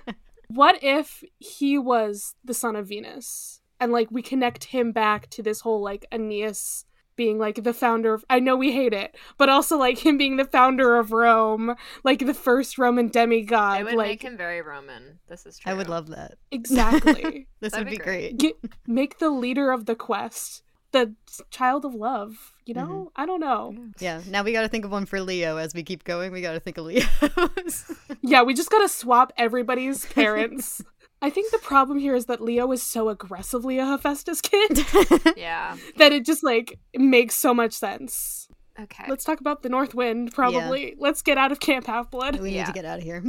D: what if he was the son of Venus, and like we connect him back to this whole like Aeneas being like the founder of I know we hate it, but also like him being the founder of Rome, like the first Roman demigod.
B: it would
D: like
B: make him very Roman. This is true.
C: I would love that.
D: exactly.
C: This
B: That'd
C: would
B: be
C: be
B: great.
C: great.
D: Get, make the leader of the quest the child of love. You know,
C: Mm-hmm.
D: I don't know.
C: Yeah, now we got to think of one for Leo as we keep going. We got to think of Leo.
D: Yeah, we just gotta swap everybody's parents. I think the problem here is that Leo is so aggressively a Hephaestus kid
B: Yeah.
D: that it just like makes so much sense.
B: Okay.
D: Let's talk about the North Wind, probably. Let's get out of Camp Half Blood.
C: we need
B: Yeah.
C: to get out of here.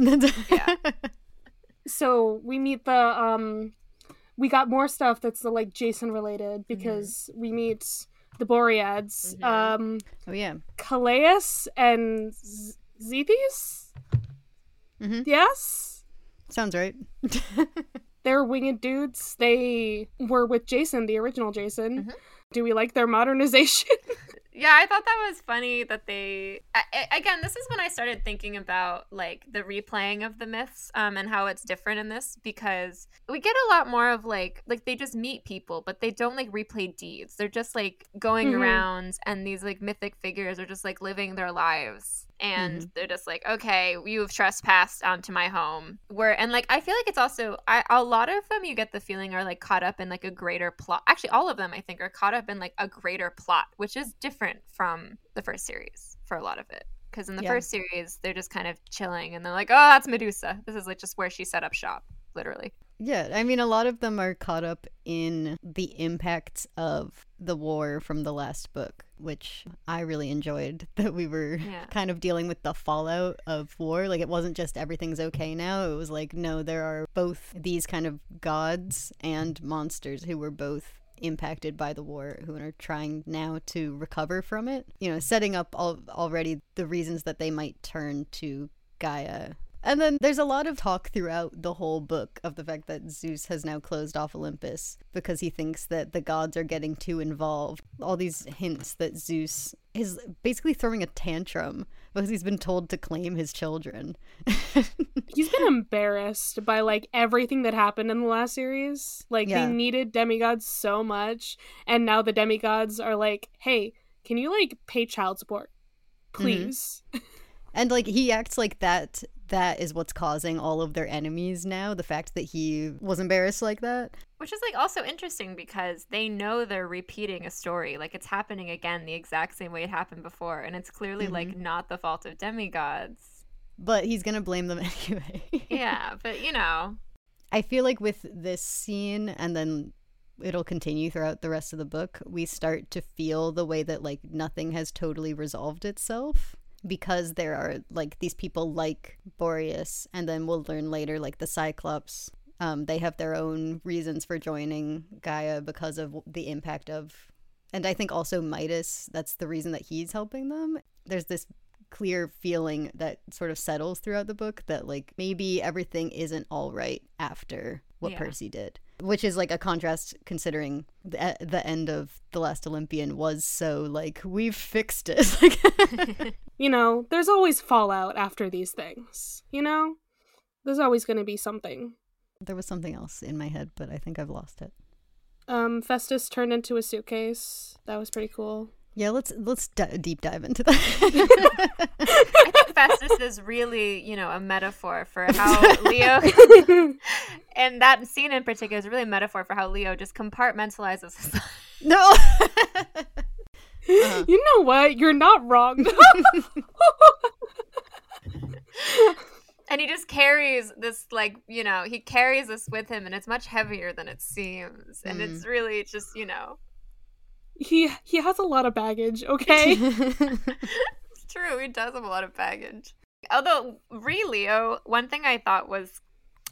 B: Yeah.
D: So we meet the um we got more stuff that's uh, like Jason related because we meet the Boreads,
B: Mhm.
D: um
C: oh yeah.
D: Calais and Z- Zethes?
C: Mhm.
D: Yes?
C: Sounds right.
D: They're winged dudes. They were with Jason, the original Jason.
B: Mhm.
D: Do we like their modernization?
B: Yeah, I thought that was funny that they. I, I- again, this is when I started thinking about like the replaying of the myths, um, and how it's different in this because we get a lot more of like like they just meet people, but they don't like replay deeds. They're just like going
D: Mhm.
B: around, and these like mythic figures are just like living their lives. And mm-hmm. they're just like, okay, you've trespassed onto my home. Where and like I feel like it's also I, a lot of them you get the feeling are like caught up in like a greater plot. Actually, all of them I think are caught up in like a greater plot, which is different from the first series for a lot of it. Because in the
C: Yeah.
B: first series, they're just kind of chilling and they're like, oh, that's Medusa. This is like just where she set up shop, literally.
C: Yeah, I mean, a lot of them are caught up in the impacts of the war from the last book, which I really enjoyed. That we were
B: Yeah.
C: kind of dealing with the fallout of war. Like, it wasn't just everything's okay now. It was like, no, there are both these kind of gods and monsters who were both impacted by the war who are trying now to recover from it you know setting up al- already the reasons that they might turn to gaia And then there's a lot of talk throughout the whole book of the fact that Zeus has now closed off Olympus because he thinks that the gods are getting too involved. All these hints that Zeus is basically throwing a tantrum because he's been told to claim his children.
D: He's been embarrassed by like everything that happened in the last series. Like
C: Yeah.
D: they needed demigods so much, and now the demigods are like, "Hey, can you like pay child support, mm-hmm. please?"
C: And like he acts like that that is what's causing all of their enemies now, the fact that he was embarrassed like that.
B: Which is like also interesting because they know they're repeating a story. Like it's happening again the exact same way it happened before. And it's clearly like mm-hmm. not the fault of demigods.
C: But he's gonna blame them anyway.
B: Yeah, but you know.
C: I feel like with this scene and then it'll continue throughout the rest of the book, we start to feel the way that like nothing has totally resolved itself because there are like these people like Boreas and then we'll learn later like the Cyclops um they have their own reasons for joining Gaia because of the impact of and I think also Midas that's the reason that he's helping them. There's this clear feeling that sort of settles throughout the book that like maybe everything isn't all right after what
B: Yeah.
C: Percy did, which is like a contrast considering the the end of the Last Olympian was so like we've fixed it. Like,
D: You know, there's always fallout after these things. You know, there's always going to be something.
C: there was something else in my head, but I think I've lost it.
D: Um, Festus turned into a suitcase. That was pretty cool.
C: Yeah, let's let's d- deep dive into that.
B: I think is really, you know, a metaphor for how Leo and that scene in particular is really a metaphor for how Leo just compartmentalizes his life.
C: no. Uh-huh.
D: You know what? You're not wrong.
B: And he just carries this like, you know, he carries this with him and it's much heavier than it seems. And it's mm. really just, you know,
D: he he has a lot of baggage. Okay.
B: True. He does have a lot of baggage. Although, re Leo, one thing I thought was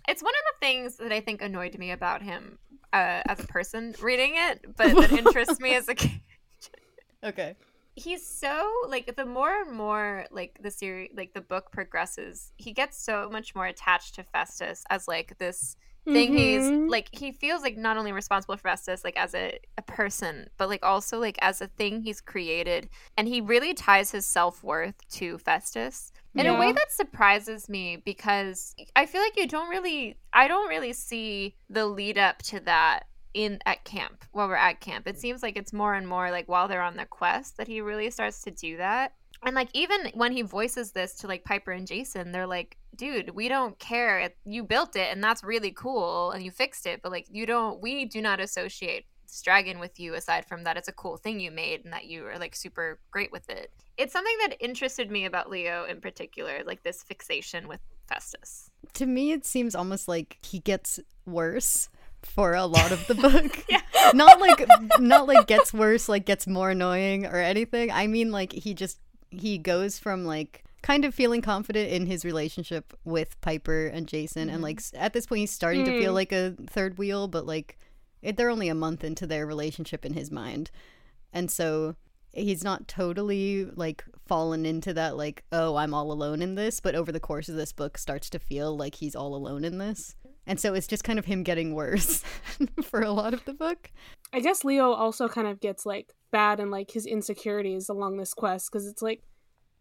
B: it's one of the things that I think annoyed me about him uh, as a person reading it, but that interests me as a kid.
C: okay.
B: He's so like the more and more like the series, like the book progresses, he gets so much more attached to Festus as like this thing
D: Mhm.
B: he's like he feels like not only responsible for Festus like as a, a person but like also like as a thing he's created. And he really ties his self-worth to Festus in a way that surprises me because I feel like you don't really I don't really see the lead up to that in at camp while we're at camp. It seems like it's more and more like while they're on the quest that he really starts to do that and like even when he voices this to like Piper and Jason, they're like, "Dude, we don't care. You built it, and that's really cool, and you fixed it. But like, you don't. We do not associate this dragon with you. Aside from that, it's a cool thing you made, and that you are like super great with it. It's something that interested me about Leo in particular, like this fixation with Festus.
C: To me, it seems almost like he gets worse for a lot of the book.
B: Yeah.
C: not like not like gets worse, like gets more annoying or anything. I mean, like he just he goes from like kind of feeling confident in his relationship with Piper and Jason, and like mm-hmm. at this point, he's starting to feel mm. like a third wheel, but like it, they're only a month into their relationship in his mind, and so he's not totally like fallen into that like oh i'm all alone in this but over the course of this book starts to feel like he's all alone in this and so it's just kind of him getting worse for a lot of the book
D: I guess Leo also kind of gets like bad and like his insecurities along this quest because it's like,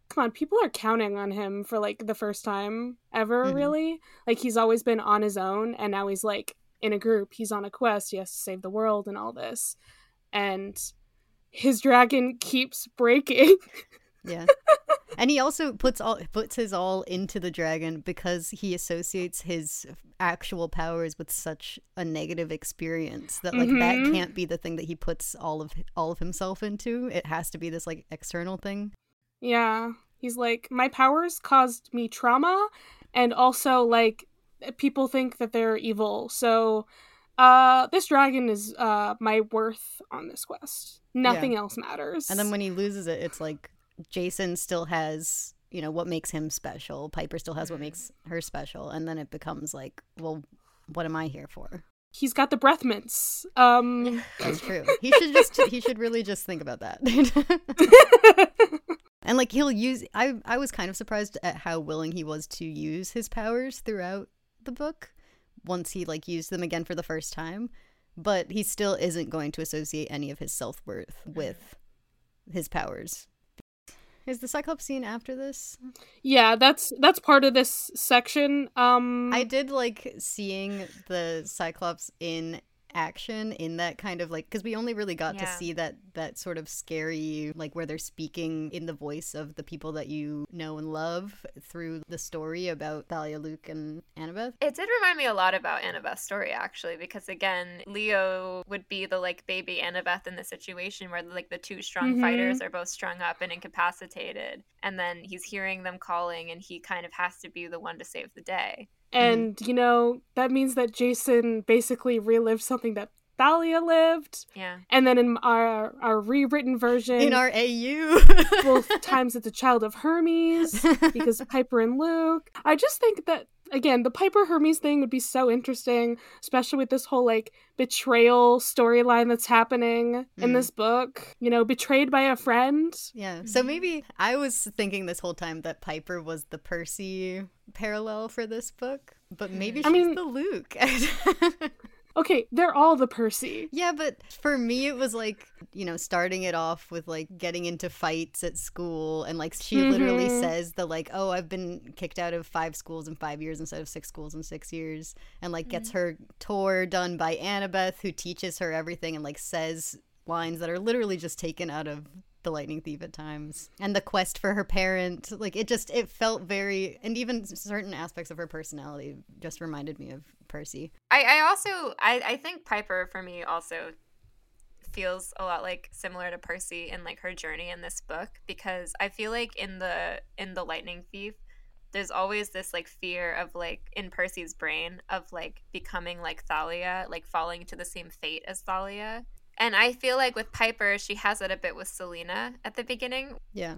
D: come on, people are counting on him for like the first time ever,
C: Mhm.
D: really. Like he's always been on his own, and now he's like in a group. He's on a quest. He has to save the world and all this, and his dragon keeps breaking.
C: yeah and he also puts all puts his all into the dragon because he associates his actual powers with such a negative experience that like that
D: Mhm.
C: can't be the thing that he puts all of all of himself into it has to be this like external thing
D: Yeah. He's like, my powers caused me trauma, and also, like, people think that they're evil. So, uh, this dragon is, uh, my worth on this quest. Nothing else matters.
C: And then when he loses it, it's like Jason still has, you know, what makes him special. Piper still has what makes her special. And then it becomes like, well, what am I here for?
D: he's got the breath mints. Um,
C: That's true. He should just, he should really just think about that. and like he'll use I I was kind of surprised at how willing he was to use his powers throughout the book once he like used them again for the first time, but he still isn't going to associate any of his self-worth with his powers. Is the Cyclops scene after this?
D: Yeah, that's that's part of this section. Um
C: I did like seeing the Cyclops in action in that kind of like because we only really got to see that that sort of scary like where they're speaking in the voice of the people that you know and love through the story about Thalia, Luke, and Annabeth.
B: It did remind me a lot about Annabeth's story, actually, because again, Leo would be the like baby Annabeth in the situation where like the two strong
D: Mhm.
B: fighters are both strung up and incapacitated, and then he's hearing them calling, and he kind of has to be the one to save the day. Mm-hmm.
D: and you know, that means that Jason basically relived something that Thalia lived.
B: Yeah,
D: And then in our our rewritten version
C: In our AU.
D: both times it's a child of Hermes because Piper and Luke. I just think that again, the Piper Hermes thing would be so interesting, especially with this whole like betrayal storyline that's happening in
C: Mm.
D: this book. You know, betrayed by a friend.
C: Yeah. So maybe I was thinking this whole time that Piper was the Percy parallel for this book, but maybe she's
D: I mean-
C: the Luke.
D: Okay, they're all the Percy.
C: yeah, but for me, it was like, you know, starting it off with like getting into fights at school. And like she literally
D: Mhm.
C: says the like, oh, I've been kicked out of five schools in five years instead of six schools in six years. And like gets her tour done by Annabeth, who teaches her everything and like says lines that are literally just taken out of the lightning thief at times and the quest for her parent like it just it felt very and even certain aspects of her personality just reminded me of percy
B: I, I also I, I think Piper for me also feels a lot like similar to Percy in like her journey in this book because I feel like in the in the Lightning Thief there's always this like fear of like in Percy's brain of like becoming like Thalia, like falling to the same fate as Thalia. And I feel like with Piper, she has it a bit with Silena at the beginning.
C: yeah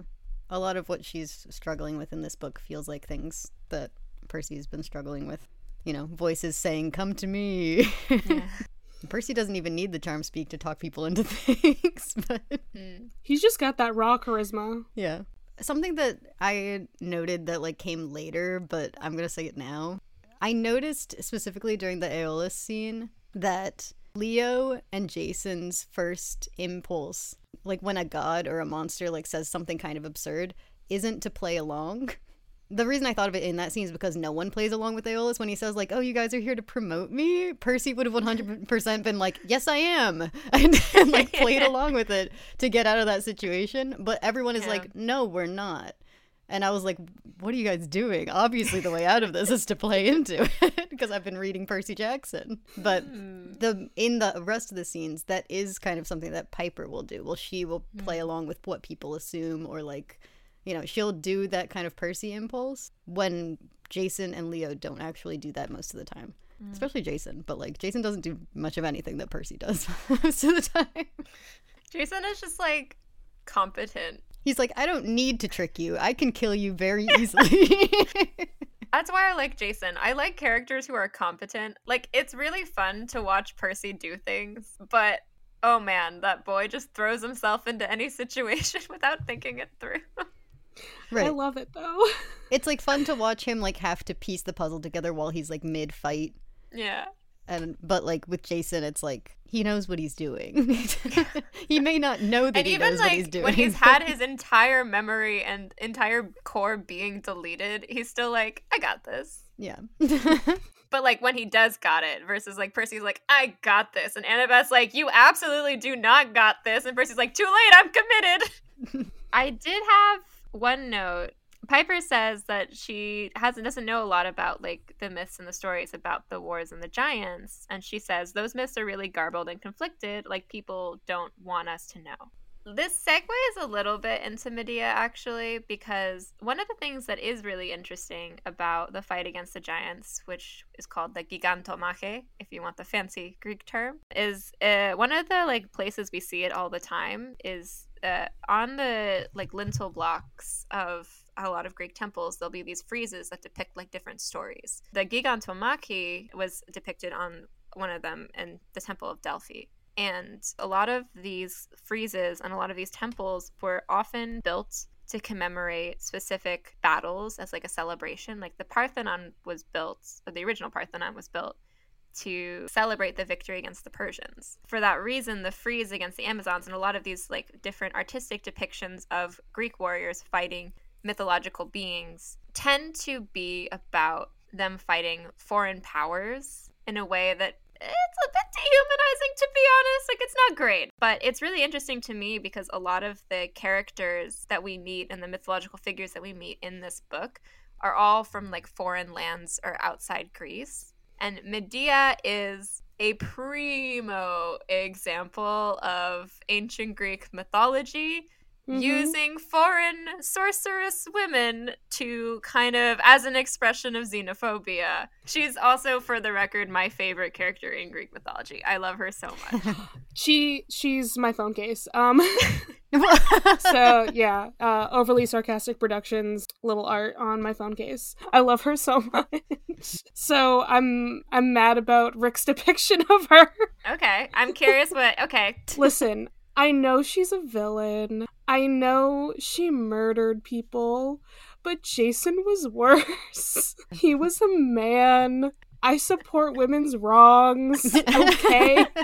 C: a lot of what she's struggling with in this book feels like things that percy's been struggling with you know voices saying come to me percy doesn't even need the charm speak to talk people into things but hmm.
D: He's just got that raw charisma.
C: Yeah. Something that I noted that like came later, but I'm gonna say it now. I noticed specifically during the Aeolus scene that Leo and Jason's first impulse, like when a god or a monster like says something kind of absurd, isn't to play along. The reason I thought of it in that scene is because no one plays along with Aeolus when he says like, "Oh, you guys are here to promote me." Percy would have 100% been like, "Yes, I am," and, and like played along with it to get out of that situation. But everyone is
B: Yeah.
C: like, "No, we're not." And I was like, "What are you guys doing?" Obviously, the way out of this is to play into it because I've been reading Percy Jackson. But hmm. the in the rest of the scenes, that is kind of something that Piper will do. Well, she will play hmm. along with what people assume or like you know, she'll do that kind of Percy impulse when Jason and Leo don't actually do that most of the time. Hmm. Especially Jason, but like Jason doesn't do much of anything that Percy does most of the time.
B: Jason is just like competent.
C: He's like, I don't need to trick you. I can kill you very easily.
B: That's why I like Jason. I like characters who are competent. Like it's really fun to watch Percy do things, but oh man, that boy just throws himself into any situation without thinking it through.
C: right.
D: I love it though.
C: it's like fun to watch him like have to piece the puzzle together while he's like mid fight.
B: yeah.
C: And but like with Jason, it's like he knows what he's doing. he may not know that
B: And
C: he
B: even
C: knows what he's doing.
B: when he's had his entire memory and entire core being deleted, he's still like, I got this.
C: yeah.
B: But like when he does got it versus like Percy's like, I got this. And Annabeth's like, You absolutely do not got this. And Percy's like, Too late, I'm committed. I did have one note. Piper says that she hasn't doesn't know a lot about like the myths and the stories about the wars and the giants. And she says those myths are really garbled and conflicted, like people don't want us to know. This segues a little bit into Medea actually, because one of the things that is really interesting about the fight against the giants, which is called the Gigantomachy, if you want the fancy Greek term, is uh, one of the like places we see it all the time is uh, on the like lintel blocks of a lot of Greek temples. There'll be these friezes that depict like different stories. The Gigantomachy was depicted on one of them in the Temple of Delphi. And a lot of these friezes and a lot of these temples were often built to commemorate specific battles as like a celebration. Like the Parthenon was built, the original Parthenon was built to celebrate the victory against the Persians. For that reason, the frieze against the Amazons and a lot of these like different artistic depictions of Greek warriors fighting mythological beings tend to be about them fighting foreign powers in a way that it's a bit dehumanizing to be honest. Like it's not great. But it's really interesting to me because a lot of the characters that we meet and the mythological figures that we meet in this book are all from like foreign lands or outside greece and medea is a primo example of ancient greek mythology
D: Mhm.
B: using foreign sorceress women to kind of as an expression of xenophobia. She's also, for the record, my favorite character in Greek mythology. I love her so much.
D: She she's my phone case. Um so yeah, uh overly sarcastic productions, little art on my phone case. I love her so much. So I'm I'm mad about Rick's depiction of her.
B: okay, I'm curious what. Okay,
D: Listen, I know she's a villain. I know she murdered people, but Jason was worse. He was a man. I support women's wrongs. Okay.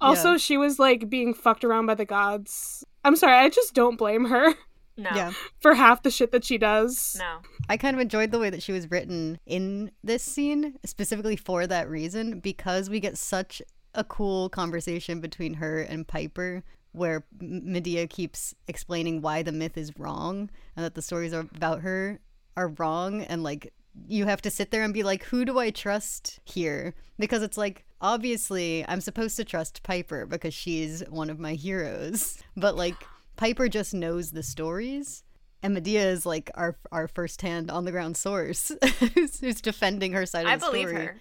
D: Also,
C: Yeah.
D: she was like being fucked around by the gods. I'm sorry, I just don't blame her
B: no,
C: yeah.
D: for half the shit that she does.
B: no.
C: I kind of enjoyed the way that she was written in this scene, specifically for that reason, because we get such a cool conversation between her and Piper, where Medea keeps explaining why the myth is wrong and that the stories are about her are wrong, and like you have to sit there and be like, who do I trust here? Because it's like, obviously, I'm supposed to trust Piper because she's one of my heroes, but like, Piper just knows the stories. And Medea is like our our first hand on the ground source who's, who's defending her side of
B: I
C: the
B: believe
C: story.
B: her.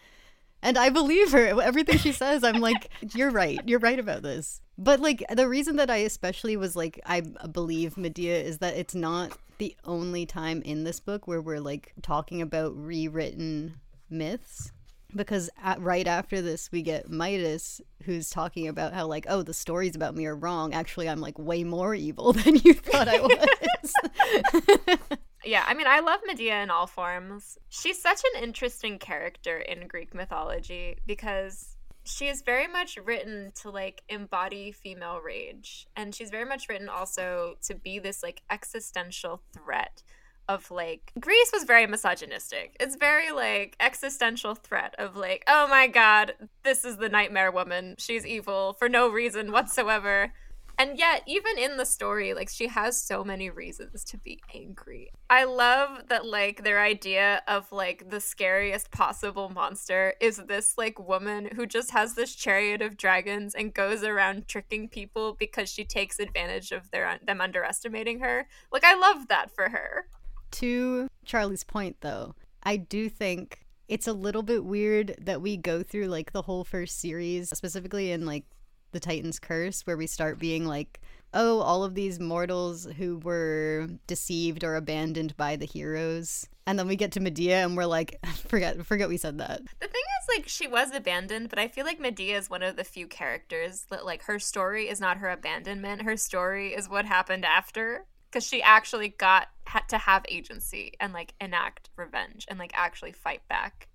C: And I believe her. Everything she says, I'm like, you're right. You're right about this. But like the reason that I especially was like I believe Medea is that it's not the only time in this book where we're like talking about rewritten myths. Because at, right after this, we get Midas, who's talking about how like, oh, the stories about me are wrong. Actually, I'm like way more evil than you thought I was.
B: Yeah, I mean, I love Medea in all forms. She's such an interesting character in Greek mythology because she is very much written to like embody female rage. And she's very much written also to be this like existential threat of like Greece was very misogynistic. It's very like existential threat of like, oh my god, this is the nightmare woman. She's evil for no reason whatsoever. And yet, even in the story, like she has so many reasons to be angry. I love that like their idea of like the scariest possible monster is this like woman who just has this chariot of dragons and goes around tricking people because she takes advantage of their them underestimating her. Like I love that for her.
C: to Charlie's point, though, I do think it's a little bit weird that we go through like the whole first series, specifically in like the Titan's Curse, where we start being like, oh, all of these mortals who were deceived or abandoned by the heroes. And then we get to Medea and we're like, forget forget we said that.
B: The thing is, like, she was abandoned, but I feel like Medea is one of the few characters that, like, her story is not her abandonment. Her story is what happened after. Because she actually got had to have agency and, like, enact revenge and, like, actually fight back.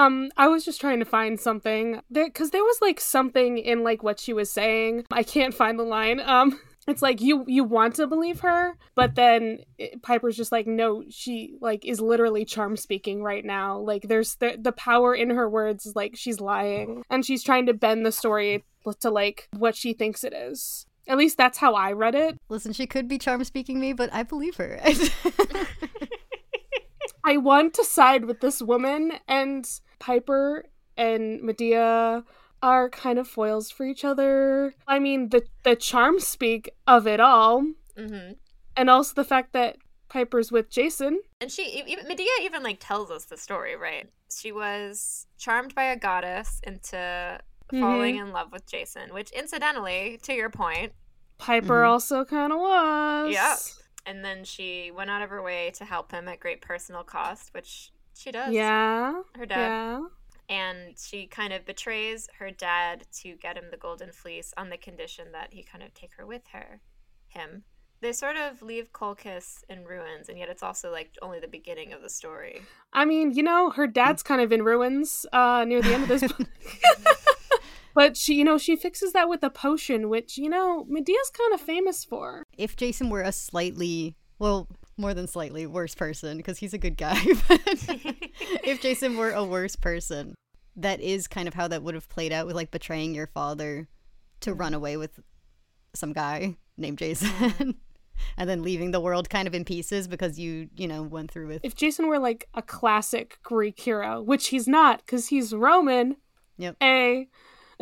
D: Um, I was just trying to find something there because there was like something in like what she was saying. I can't find the line. Um, it's like you you want to believe her, but then it- Piper's just like, no, she like is literally charm speaking right now. Like there's the the power in her words. is, Like she's lying and she's trying to bend the story to like what she thinks it is. At least that's how I read it.
C: Listen, she could be charm speaking me, but I believe her.
D: I want to side with this woman, and Piper and Medea are kind of foils for each other. I mean, the the charm speak of it all,
B: hmm
D: and also the fact that Piper's with Jason.
B: And she, even, Medea even, like, tells us the story, right? She was charmed by a goddess into falling in love with Jason, which, incidentally, to your point,
D: Piper
C: Mhm.
D: also kind of was.
B: Yeah. and then she went out of her way to help him at great personal cost, which she does.
D: Yeah.
B: Her dad.
D: Yeah.
B: and she kind of betrays her dad to get him the golden fleece on the condition that he kind of take her with her him They sort of leave Colchis in ruins, and yet it's also like only the beginning of the story.
D: I mean, you know, her dad's kind of in ruins uh, near the end of this book. but she, you know, she fixes that with a potion, which you know Medea's kind of famous for.
C: If Jason were a slightly, well, more than slightly worse person, because he's a good guy, but if Jason were a worse person, that is kind of how that would have played out with like betraying your father to mm-hmm. run away with some guy named Jason. Mm-hmm. and then leaving the world kind of in pieces because you, you know, went through with.
D: If Jason were like a classic Greek hero, which he's not because he's Roman,
C: Yep.
D: A,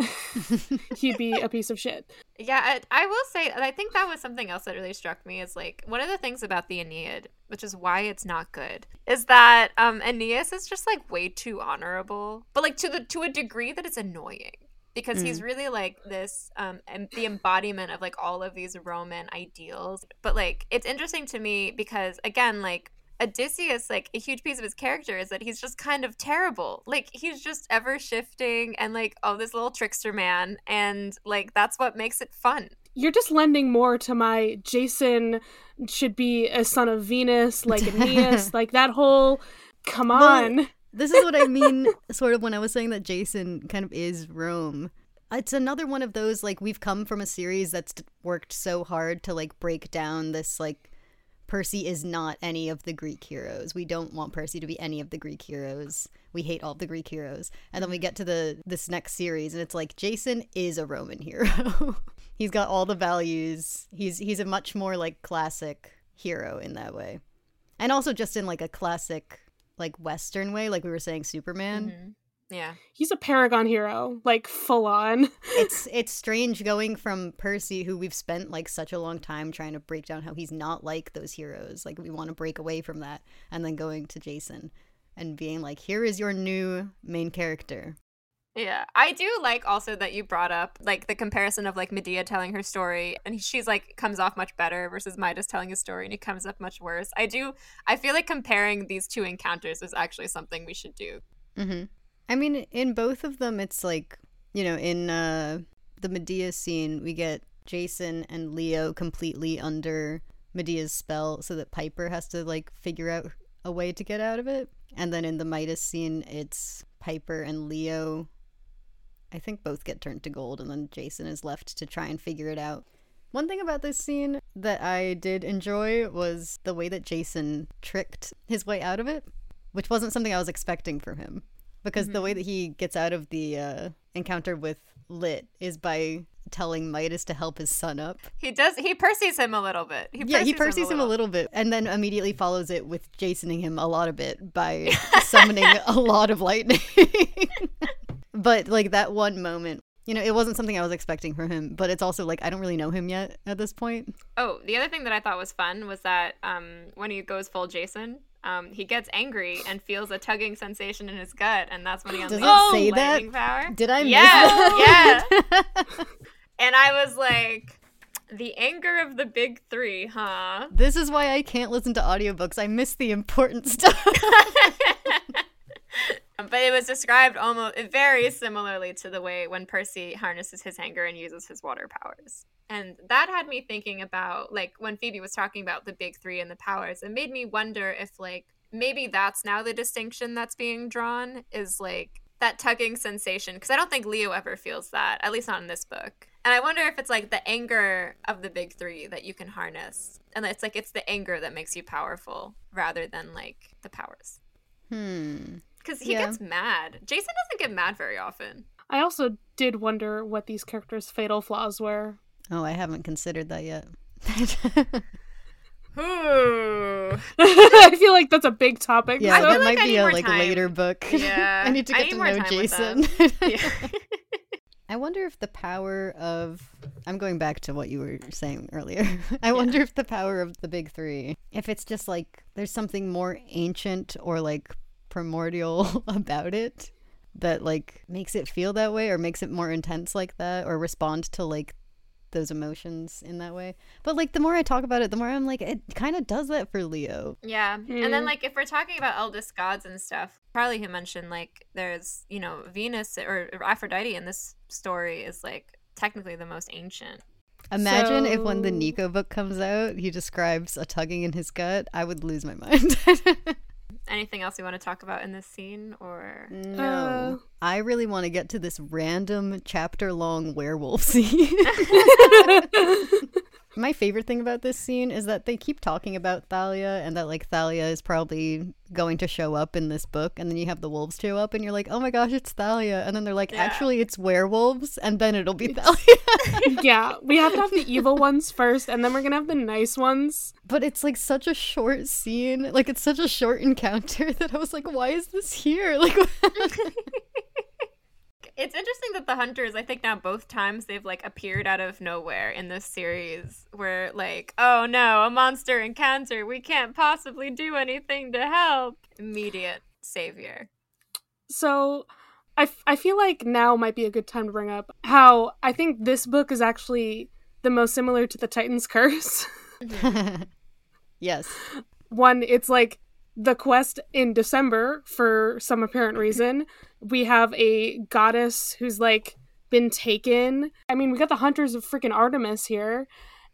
D: he'd be a piece of shit.
B: Yeah, I, I will say, I think that was something else that really struck me is like one of the things about the Aeneid, which is why it's not good, is that um Aeneas is just like way too honorable, but like to the to a degree that it's annoying because he's really like this um em- the embodiment of like all of these Roman ideals. But like it's interesting to me because again, like Odysseus, like a huge piece of his character is that he's just kind of terrible. Like he's just ever shifting and like, oh, this little trickster man. And like that's what makes it fun.
D: You're just lending more to my Jason should be a son of Venus, like Aeneas, like that whole. Come
C: Well,
D: on.
C: this is what I mean, sort of, when I was saying that Jason kind of is Rome. It's another one of those, like, we've come from a series that's worked so hard to, like, break down this, like, Percy is not any of the Greek heroes. We don't want Percy to be any of the Greek heroes. We hate all the Greek heroes. And then we get to the this next series and it's like Jason is a Roman hero. he's got all the values. He's he's a much more like classic hero in that way. And also just in like a classic like western way like we were saying Superman. Mm-hmm.
B: Yeah.
D: He's a paragon hero, like full on.
C: it's it's strange going from Percy, who we've spent like such a long time trying to break down how he's not like those heroes. Like we want to break away from that, and then going to Jason and being like, "Here is your new main character."
B: Yeah, I do like also that you brought up like the comparison of like Medea telling her story and she's like comes off much better versus Midas telling his story and he comes up much worse. I do I feel like comparing these two encounters is actually something we should do.
C: hmm I mean, in both of them, it's like you know, in uh, the Medea scene, we get Jason and Leo completely under Medea's spell, so that Piper has to like figure out a way to get out of it. And then in the Midas scene, it's Piper and Leo. I think both get turned to gold, and then Jason is left to try and figure it out. One thing about this scene that I did enjoy was the way that Jason tricked his way out of it, which wasn't something I was expecting from him. Because the way that he gets out of the uh, encounter with Lit is by telling Midas to help his son up.
B: He does he Percy's him a little bit. He
C: yeah, he
B: Percy's
C: Percy's him a little bit, and then immediately follows it with Jasoning him a lot of bit by summoning a lot of lightning. but like that one moment, you know, it wasn't something I was expecting from him. But it's also like I don't really know him yet at this point.
B: Oh, the other thing that I thought was fun was that um, when he goes full Jason, um, he gets angry and feels a tugging sensation in his gut, and that's when he
C: Does
B: unleashes
C: it say that?
B: power.
C: Did I miss
B: Yeah,
C: that?
B: yeah. And I was like, the anger of the big three, huh?
C: This is why I can't listen to audiobooks. I miss the important stuff.
B: but it was described almost very similarly to the way when Percy harnesses his anger and uses his water powers. And that had me thinking about like when Phoebe was talking about the big three and the powers, it made me wonder if like maybe that's now the distinction that's being drawn is like that tugging sensation because I don't think Leo ever feels that, at least not in this book. And I wonder if it's like the anger of the big three that you can harness. And it's like it's the anger that makes you powerful rather than like the powers.
C: hmm.
B: Because he
C: Yeah.
B: gets mad. Jason doesn't get mad very often.
D: I also did wonder what these characters' fatal flaws were.
C: Oh, I haven't considered that yet.
B: Ooh.
D: I feel like that's a big topic.
C: yeah,
D: so-
C: that
B: like
C: might
B: I
C: be a like
B: time.
C: later book.
B: Yeah,
C: I need to get
B: need
C: to know Jason.
B: Yeah.
C: I wonder if the power of I'm going back to what you were saying earlier. I wonder if the power of the big 3 if it's just like there's something more ancient or like primordial about it that like makes it feel that way or makes it more intense like that or respond to like those emotions in that way. But like the more I talk about it, the more I'm like it kind of does that for Leo.
B: Yeah. And
D: Mm.
B: then like if we're talking about eldest gods and stuff, Charlie had mentioned like there's, you know, Venus or Aphrodite in this story is like technically the most ancient.
C: Imagine if when the Nico book comes out, he describes a tugging in his gut, I would lose my mind.
B: Anything else you want to talk about in this scene, or
C: no.
D: Uh.
C: I really want to get to this random chapter long werewolf scene. My favorite thing about this scene is that they keep talking about Thalia and that like Thalia is probably going to show up in this book and then you have the wolves show up and you're like, "Oh my gosh, it's Thalia." And then they're like,
B: Yeah.
C: "Actually, it's werewolves." And then it'll be Thalia.
D: yeah, we have to have the evil ones first, and then we're gonna have the nice ones.
C: but it's like such a short scene. Like it's such a short encounter that I was like, "Why is this here?" Like
B: it's interesting that the hunters, I think now both times they've like appeared out of nowhere in this series, where like, oh no, a monster encounter, we can't possibly do anything to help. Immediate savior.
D: So, I, f- I feel like now might be a good time to bring up how I think this book is actually the most similar to the Titan's Curse.
C: Yes.
D: One, it's like the quest in December for some apparent reason. We have a goddess who's like been taken. I mean, we got the hunters of freaking Artemis here.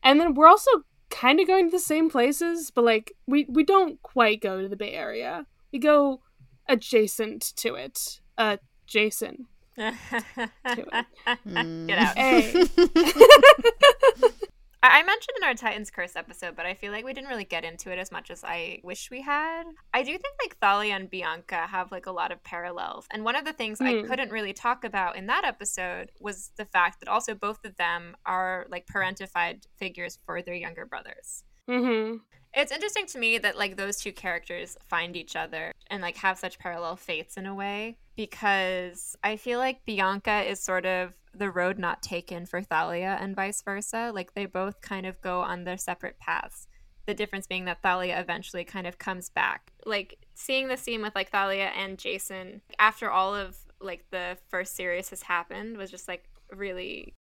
D: And then we're also kind of going to the same places, but like we we don't quite go to the Bay Area. We go adjacent to it. Uh Jason.
B: Get
C: Mm.
B: out.
D: Hey.
B: I I mentioned in our Titans Curse episode, but I feel like we didn't really get into it as much as I wish we had. I do think like Thalia and Bianca have like a lot of parallels. And one of the things I
D: Hmm.
B: couldn't really talk about in that episode was the fact that also both of them are like parentified figures for their younger brothers.
D: Mhm.
B: It's interesting to me that like those two characters find each other and like have such parallel fates in a way because I feel like Bianca is sort of the road not taken for Thalia and vice versa. Like they both kind of go on their separate paths. The difference being that Thalia eventually kind of comes back. Like seeing the scene with like Thalia and Jason after all of like the first series has happened was just like really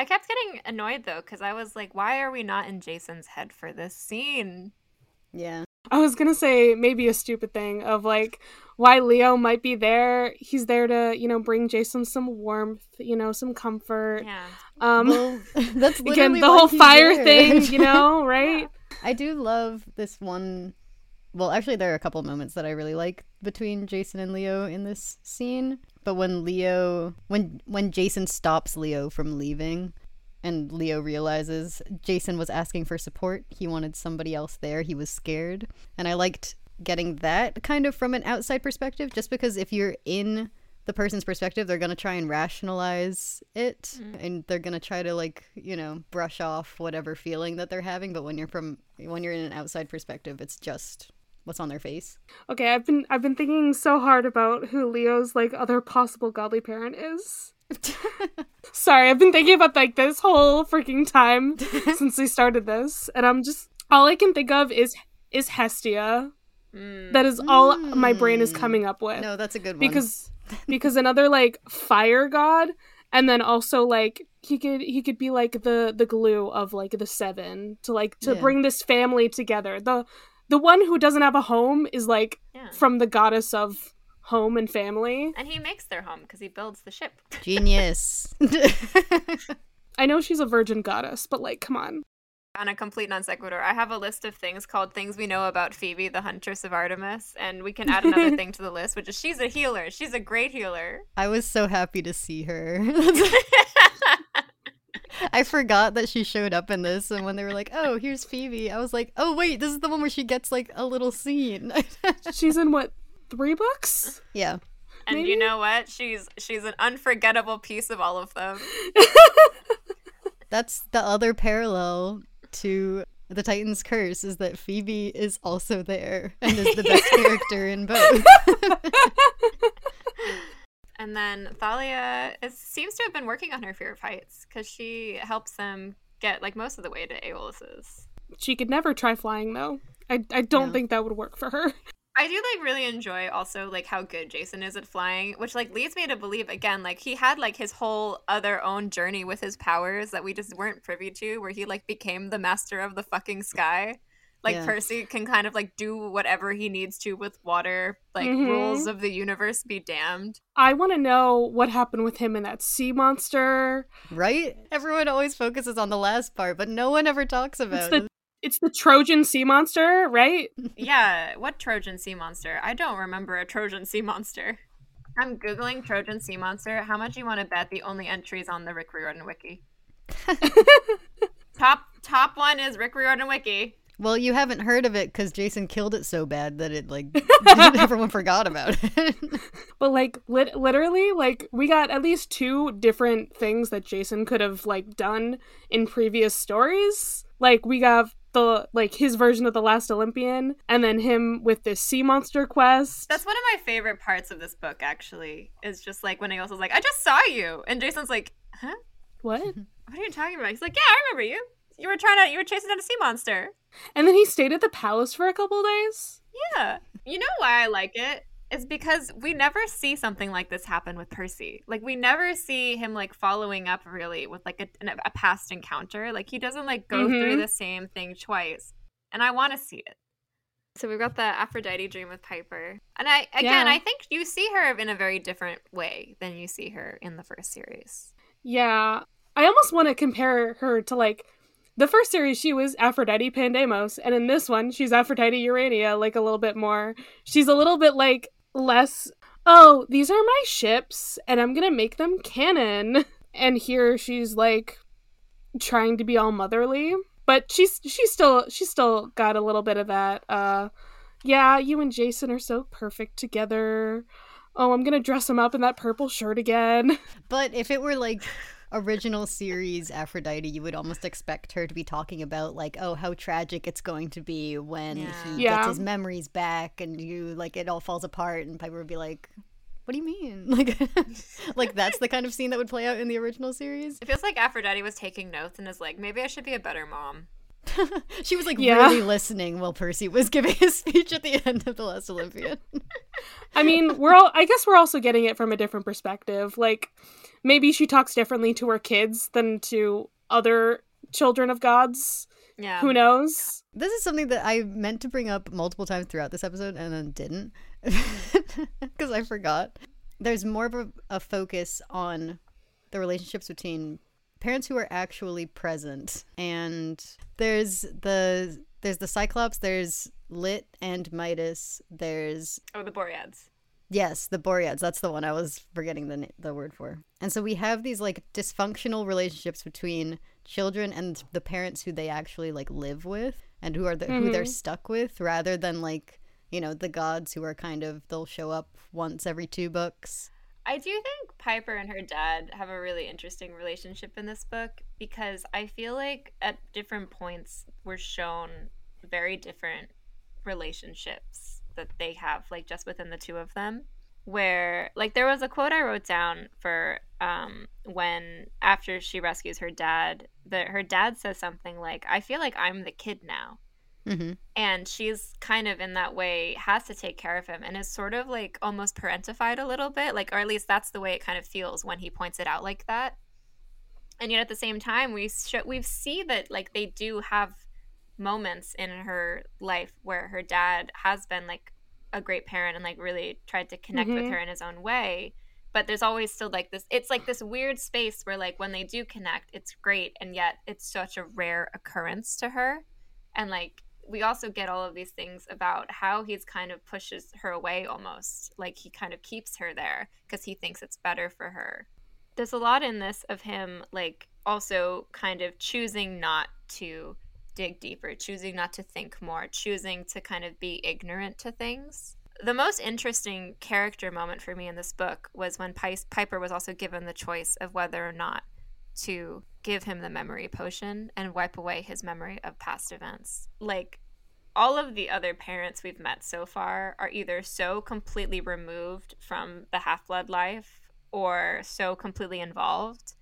B: I kept getting annoyed though because I was like, why are we not in Jason's head for this scene?
C: Yeah.
D: I was gonna say maybe a stupid thing of like why Leo might be there. He's there to, you know, bring Jason some warmth, you know, some comfort.
B: Yeah.
D: Um
C: Well, that's
D: again the whole fire
C: there.
D: thing, you know, right?
C: I do love this one. Well, actually, there are a couple moments that I really like between Jason and Leo in this scene. But when Leo, when when Jason stops Leo from leaving, and Leo realizes Jason was asking for support, he wanted somebody else there. He was scared, and I liked getting that kind of from an outside perspective. Just because if you're in the person's perspective, they're gonna try and rationalize it, mm. and they're gonna try to like you know brush off whatever feeling that they're having. But when you're from when you're in an outside perspective, it's just what's on their face.
D: Okay, I've been I've been thinking so hard about who Leo's like other possible godly parent is. Sorry, I've been thinking about like this whole freaking time since we started this, and I'm just all I can think of is is Hestia. Mm. That is all my brain is mm. coming up with.
C: No, that's a good one.
D: because because another like fire god and then also like he could he could be like the the glue of like the seven to like to
C: Yeah.
D: bring this family together the the one who doesn't have a home is like
B: Yeah.
D: from the goddess of home and family
B: And he makes their home because he builds the ship.
C: genius.
D: i know she's a virgin goddess but like come on
B: On a complete non sequitur, I have a list of things called Things We Know About Phoebe, the Huntress of Artemis, and we can add another thing to the list, which is she's a healer. She's a great healer.
C: I was so happy to see her. I forgot that she showed up in this, and when they were like, "Oh, here's Phoebe," I was like, "Oh wait, this is the one where she gets like a little scene."
D: she's in what three books
C: yeah,
B: And
D: Maybe?
B: you know what? She's she's an unforgettable piece of all of them.
C: that's the other parallel to the Titan's curse is that Phoebe is also there and is the best character in both.
B: And then Thalia is, seems to have been working on her fear of heights because she helps them get like most of the way to Aeolus's.
D: she could never try flying though i, I don't think that would work for her
B: I do like really enjoy also like how good Jason is at flying, which like leads me to believe again like he had like his whole other own journey with his powers that we just weren't privy to, where he like became the master of the fucking sky. Like
C: Yeah.
B: Percy can kind of like do whatever he needs to with water. Like
D: Mhm.
B: rules of the universe be damned.
D: I want to know what happened with him and that sea monster.
C: Right? Everyone always focuses on the last part, but no one ever talks about
D: the-
C: it.
D: It's the Trojan sea monster, right?
B: yeah, what Trojan sea monster? I don't remember a Trojan sea monster. I'm googling Trojan sea monster. How much you want to bet the only entries on the Rick Riordan wiki? top top one is Rick Riordan wiki.
C: Well, you haven't heard of it because Jason killed it so bad that it like everyone forgot about it.
D: But like lit- literally like we got at least two different things that Jason could have like done in previous stories. Like we got the like his version of the last Olympian and then him with this sea monster quest.
B: That's one of my favorite parts of this book. Actually, is just like when Aosa's like, "I just saw you," and Jason's like, "Huh?
D: what?
B: What are you talking about?" He's like, "Yeah, I remember you. You were trying to, you were chasing down a sea monster."
D: And then he stayed at the palace for a couple days.
B: Yeah. You know why I like it? It's because we never see something like this happen with Percy. Like we never see him like following up really with like a, a past encounter. Like he doesn't like go through
D: Mhm.
B: the same thing twice. And I want to see it. So we've got the Aphrodite dream with Piper. And I again,
D: Yeah.
B: I think you see her in a very different way than you see her in the first series.
D: Yeah. I almost want to compare her to like the first series she was Aphrodite Pandemos and in this one she's Aphrodite Urania like a little bit more. She's a little bit like less oh, these are my ships and I'm to make them canon. And here she's like trying to be all motherly, but she's she's still she's still got a little bit of that uh yeah, you and Jason are so perfect together. Oh, I'm to dress him up in that purple shirt again.
C: but if it were like original series Aphrodite, you would almost expect her to be talking about like, oh, how tragic it's going to be when
B: Yeah.
C: he
D: Yeah.
C: gets his memories back and you like it all falls apart and Piper would be like, What do you mean? Like like that's the kind of scene that would play out in the original series.
B: It feels like Aphrodite was taking notes and is like, maybe I should be a better mom.
C: she was like
D: Yeah.
C: really listening while Percy was giving his speech at the end of the last Olympian.
D: I mean, we're all I guess we're also getting it from a different perspective. Like maybe she talks differently to her kids than to other children of gods.
B: Yeah.
D: Who knows?
C: This is something that I meant to bring up multiple times throughout this episode and then didn't because I forgot. There's more of a, a focus on the relationships between parents who are actually present and there's the there's the Cyclops, there's Lit and Midas, there's
B: Oh, the Boreads.
C: Yes, the Boreads. That's the one I was forgetting the the word for. And so we have these like dysfunctional relationships between children and the parents who they actually like live with and who are the, who they're mm-hmm. stuck with, rather than like you know the gods who are kind of they'll show up once every two books.
B: I do think Piper and her dad have a really interesting relationship in this book because I feel like at different points we're shown very different relationships that they have, like just within the two of them. Where, like, there was a quote I wrote down for um, when after she rescues her dad, that her dad says something like, I feel like I'm the kid now
C: Mm-hmm.
B: and she's kind of in that way has to take care of him and is sort of like almost parentified a little bit like or at least that's the way it kind of feels when he points it out like that and yet at the same time we sh- we see that like they do have moments in her life where her dad has been like a great parent and like really tried to connect with
D: Mhm.
B: her in his own way but there's always still like this it's like this weird space where like when they do connect it's great and yet it's such a rare occurrence to her and like we also get all of these things about how he's kind of pushes her away almost like he kind of keeps her there because he thinks it's better for her there's a lot in this of him like also kind of choosing not to dig deeper choosing not to think more choosing to kind of be ignorant to things the most interesting character moment for me in this book was when Pi- piper was also given the choice of whether or not to give him the memory potion and wipe away his memory of past events. Like all of the other parents we've met so far are either so completely removed from the half blood life or so completely involved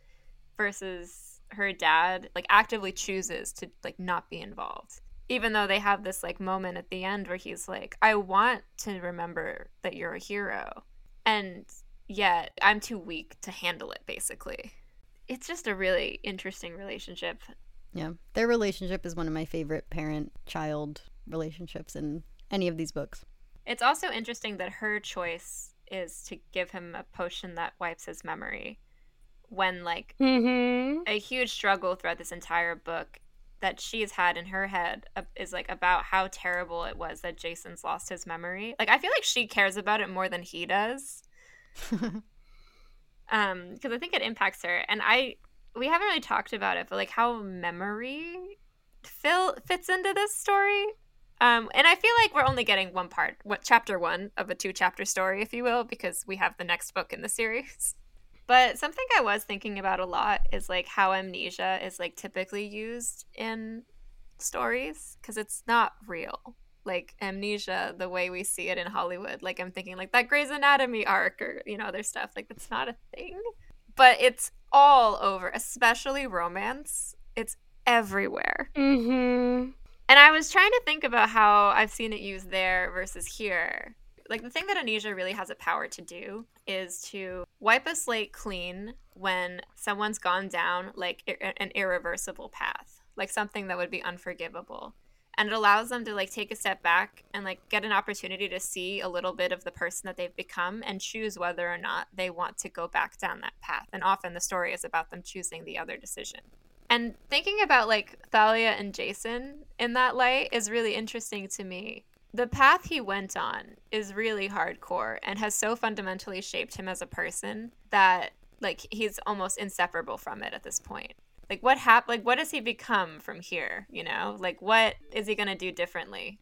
B: versus her dad like actively chooses to like not be involved. Even though they have this like moment at the end where he's like i want to remember that you're a hero and yet i'm too weak to handle it basically. It's just a really interesting relationship.
C: Yeah. Their relationship is one of my favorite parent child relationships in any of these books.
B: It's also interesting that her choice is to give him a potion that wipes his memory when like
D: Mm-hmm.
B: a huge struggle throughout this entire book that she's had in her head is like about how terrible it was that Jason's lost his memory. Like I feel like she cares about it more than he does. um because I think it impacts her and I we haven't really talked about it but like how memory fill fits into this story. Um and I feel like we're only getting one part, what chapter 1 of a two chapter story if you will because we have the next book in the series. But something I was thinking about a lot is like how amnesia is like typically used in stories because it's not real. Like amnesia, the way we see it in Hollywood. Like I'm thinking like that Grey's Anatomy arc or you know other stuff. Like that's not a thing, but it's all over, especially romance. It's everywhere.
D: Mm-hmm.
B: And I was trying to think about how I've seen it used there versus here. Like the thing that amnesia really has a power to do is to wipe a slate clean when someone's gone down like ir- an irreversible path, like something that would be unforgivable. And it allows them to like take a step back and like get an opportunity to see a little bit of the person that they've become and choose whether or not they want to go back down that path. And often the story is about them choosing the other decision. And thinking about like Thalia and Jason in that light is really interesting to me. The path he went on is really hardcore and has so fundamentally shaped him as a person that like he's almost inseparable from it at this point. Like what hap- like what does he become from here, you know? Like what is he going to do differently?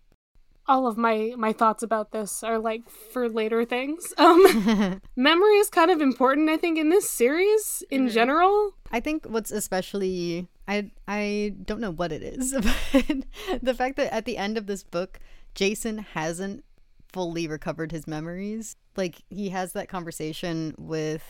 D: All of my my thoughts about this are like for later things. Um memory is kind of important I think in this series in
B: Mhm.
D: general.
C: I think what's especially I I don't know what it is, but the fact that at the end of this book, Jason hasn't fully recovered his memories. Like he has that conversation with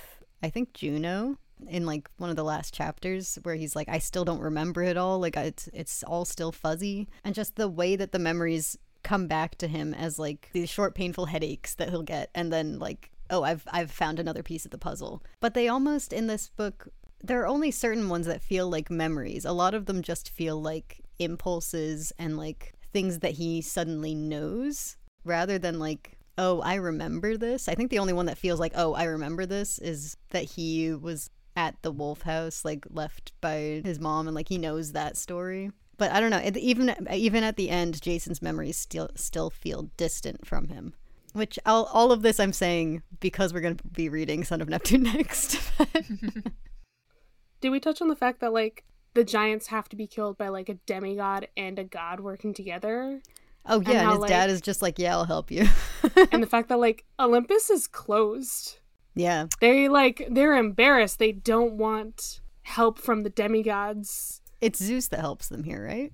C: I think Juno in like one of the last chapters where he's like I still don't remember it all, like it's it's all still fuzzy and just the way that the memories come back to him as like these short painful headaches that he'll get and then like oh I've I've found another piece of the puzzle. But they almost in this book there are only certain ones that feel like memories. A lot of them just feel like impulses and like things that he suddenly knows rather than like, oh, I remember this. I think the only one that feels like, oh, I remember this is that he was at the wolf house, like left by his mom, and like he knows that story. But I don't know. Even even at the end, Jason's memories still still feel distant from him. Which all, all of this I'm saying because we're going to be reading Son of Neptune next.
D: Did we touch on the fact that like the giants have to be killed by like a demigod and a god working together?
C: Oh yeah, and,
D: how,
C: his dad is just like, "Yeah, I'll help you."
D: and the fact that like Olympus is closed.
C: yeah,
D: They like they're embarrassed. They don't want help from the demigods.
C: It's Zeus that helps them here, right?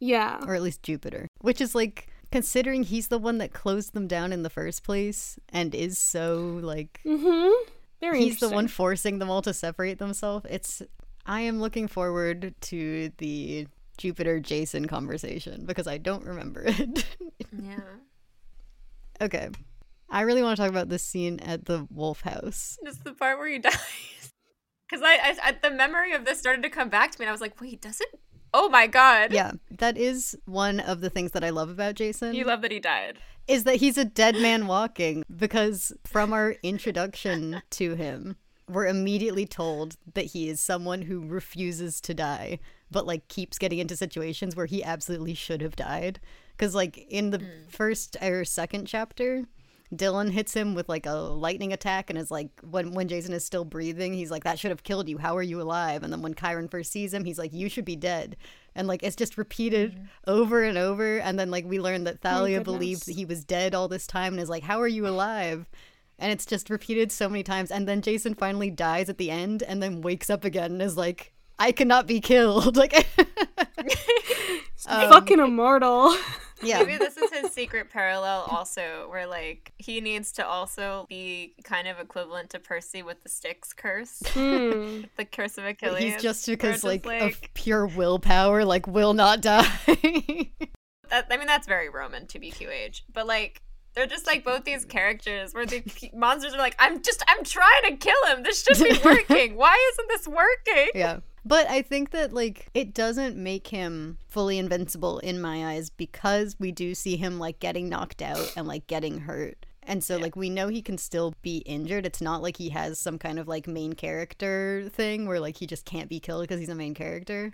D: Yeah.
C: Or at least Jupiter, which is like considering he's the one that closed them down in the first place and is so like
D: Mm-hmm. Very
C: he's the one forcing them all to separate themselves. It's I am looking forward to the Jupiter Jason conversation because I don't remember it.
B: Yeah.
C: okay. I really want to talk about this scene at the Wolf House.
B: It's the part where he dies. Because I, I, the memory of this started to come back to me, and I was like, wait, does it? Oh my god.
C: Yeah, that is one of the things that I love about Jason.
B: You love that he died.
C: is that he's a dead man walking because from our introduction to him we're immediately told that he is someone who refuses to die but like keeps getting into situations where he absolutely should have died because like in the mm. first or second chapter Dylan hits him with like a lightning attack and is like when when Jason is still breathing he's like that should have killed you. How are you alive? And then when Chiron first sees him he's like you should be dead. And like it's just repeated over and over. And then like we learn that Thalia believes that he was dead all this time and is like how are you alive? And it's just repeated so many times. And then Jason finally dies at the end and then wakes up again and is like I cannot be killed. Like Um,
D: Fucking immortal.
C: Yeah
B: Maybe this is his secret parallel, also, where like he needs to also be kind of equivalent to Percy with the Styx curse,
D: Hmm.
B: the curse of Achilles.
C: he's just because
B: it's
C: like,
B: just,
C: of pure willpower like will not die
B: that, I mean, that's very Roman to be QH, but like. They're just like both these characters where the monsters are like, I'm just, I'm trying to kill him. This should be working. Why isn't this working?
C: Yeah. But I think that like it doesn't make him fully invincible in my eyes because we do see him like getting knocked out and like getting hurt. And so like we know he can still be injured. It's not like he has some kind of like main character thing where like he just can't be killed because he's a main character.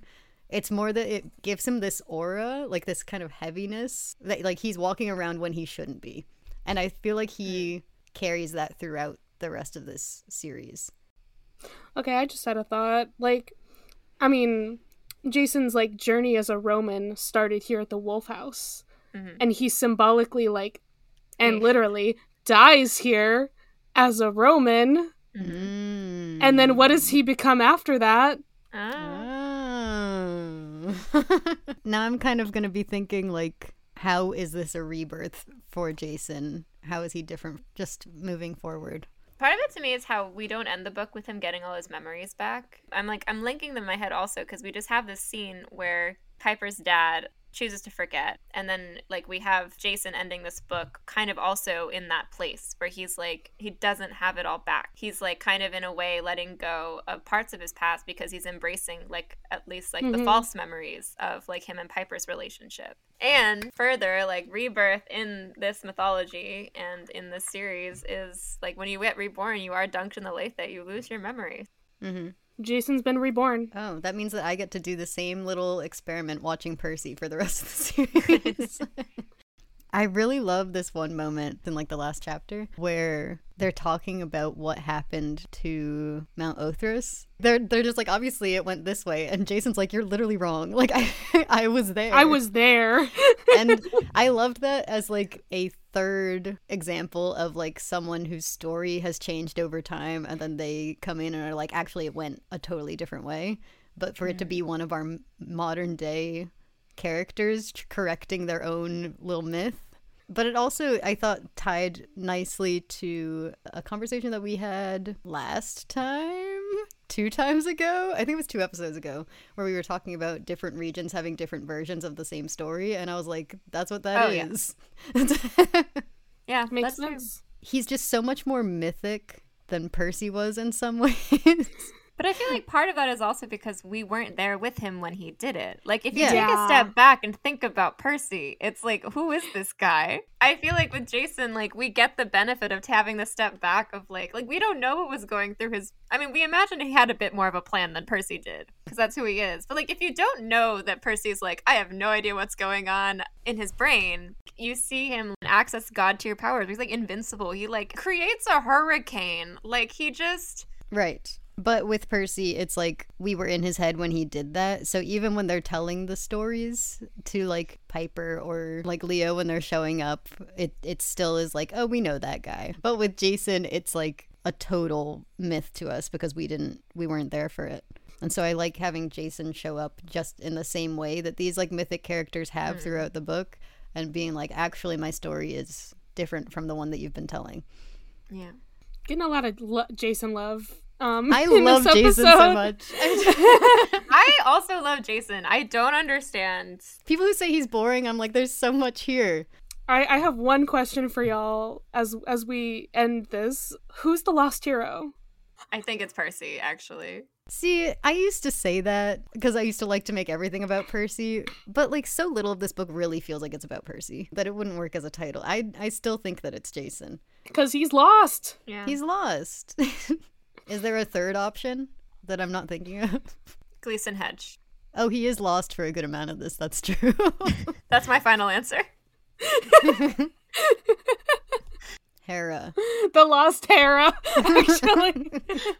C: It's more that it gives him this aura, like this kind of heaviness that like he's walking around when he shouldn't be. And I feel like he mm. carries that throughout the rest of this series.
D: Okay, I just had a thought. Like, I mean, Jason's like journey as a Roman started here at the Wolf House,
B: Mhm.
D: and he symbolically, like, and literally dies here as a Roman.
C: Mm.
D: And then what does he become after that?
C: Oh. now I'm kind of going to be thinking like how is this a rebirth for Jason? How is he different just moving forward?
B: Part of it to me is how we don't end the book with him getting all his memories back. I'm like, I'm linking them in my head also because we just have this scene where Piper's dad chooses to forget. And then, like, we have Jason ending this book kind of also in that place where he's like, he doesn't have it all back. He's like, kind of in a way, letting go of parts of his past because he's embracing, like, at least, like, the
D: Mhm.
B: false memories of, like, him and Piper's relationship. And further, like rebirth in this mythology and in this series is like when you get reborn, you are dunked in the Lethe. You lose your memory.
C: hmm
D: Jason's been reborn.
C: Oh, that means that I get to do the same little experiment watching Percy for the rest of the series. I really love this one moment in like the last chapter where they're talking about what happened to Mount Othrys. They're they're just like obviously it went this way and Jason's like you're literally wrong. Like I I was there.
D: I was there.
C: and I loved that as like a third example of like someone whose story has changed over time and then they come in and are like actually it went a totally different way but for it to be one of our modern day characters correcting their own little myth but it also i thought tied nicely to a conversation that we had last time two times ago i think it was two episodes ago where we were talking about different regions having different versions of the same story and i was like that's what that
B: Oh, yeah.
C: is
B: Yeah,
D: Makes
B: that's true.
D: sense.
C: he's just so much more mythic than percy was in some ways
B: But I feel like part of that is also because we weren't there with him when he did it. Like, if you
C: Yeah.
B: take a step back and think about Percy, it's like, who is this guy? I feel like with Jason, like, we get the benefit of having the step back of, like, like we don't know what was going through his. I mean, we imagine he had a bit more of a plan than Percy did because that's who he is. But, like, if you don't know that Percy's like, I have no idea what's going on in his brain, you see him access God tier powers. He's like invincible. He, like, creates a hurricane. Like, he just.
C: Right. But with Percy, it's like we were in his head when he did that. So even when they're telling the stories to like Piper or like Leo when they're showing up, it it still is like, oh, we know that guy. But with Jason, it's like a total myth to us because we didn't we weren't there for it. And so I like having Jason show up just in the same way that these like mythic characters have hmm. throughout the book and being like actually my story is different from the one that you've been telling.
B: Yeah.
D: Getting a lot of lo- Jason love. Um,
C: I love
D: this
C: Jason so much.
B: I also love Jason. I don't understand.
C: People who say he's boring, I'm like, there's so much here.
D: I, I have one question for y'all as as we end this. Who's the lost hero?
B: I think it's Percy, actually.
C: See, I used to say that because I used to like to make everything about Percy, but like so little of this book really feels like it's about Percy that it wouldn't work as a title. I I still think that it's Jason.
D: Because he's lost.
B: Yeah.
C: He's lost. Is there a third option that I'm not thinking of?
B: Gleeson Hedge.
C: Oh, he is lost for a good amount of this. That's true.
B: That's my final answer.
C: Hera.
D: The lost Hera. Actually,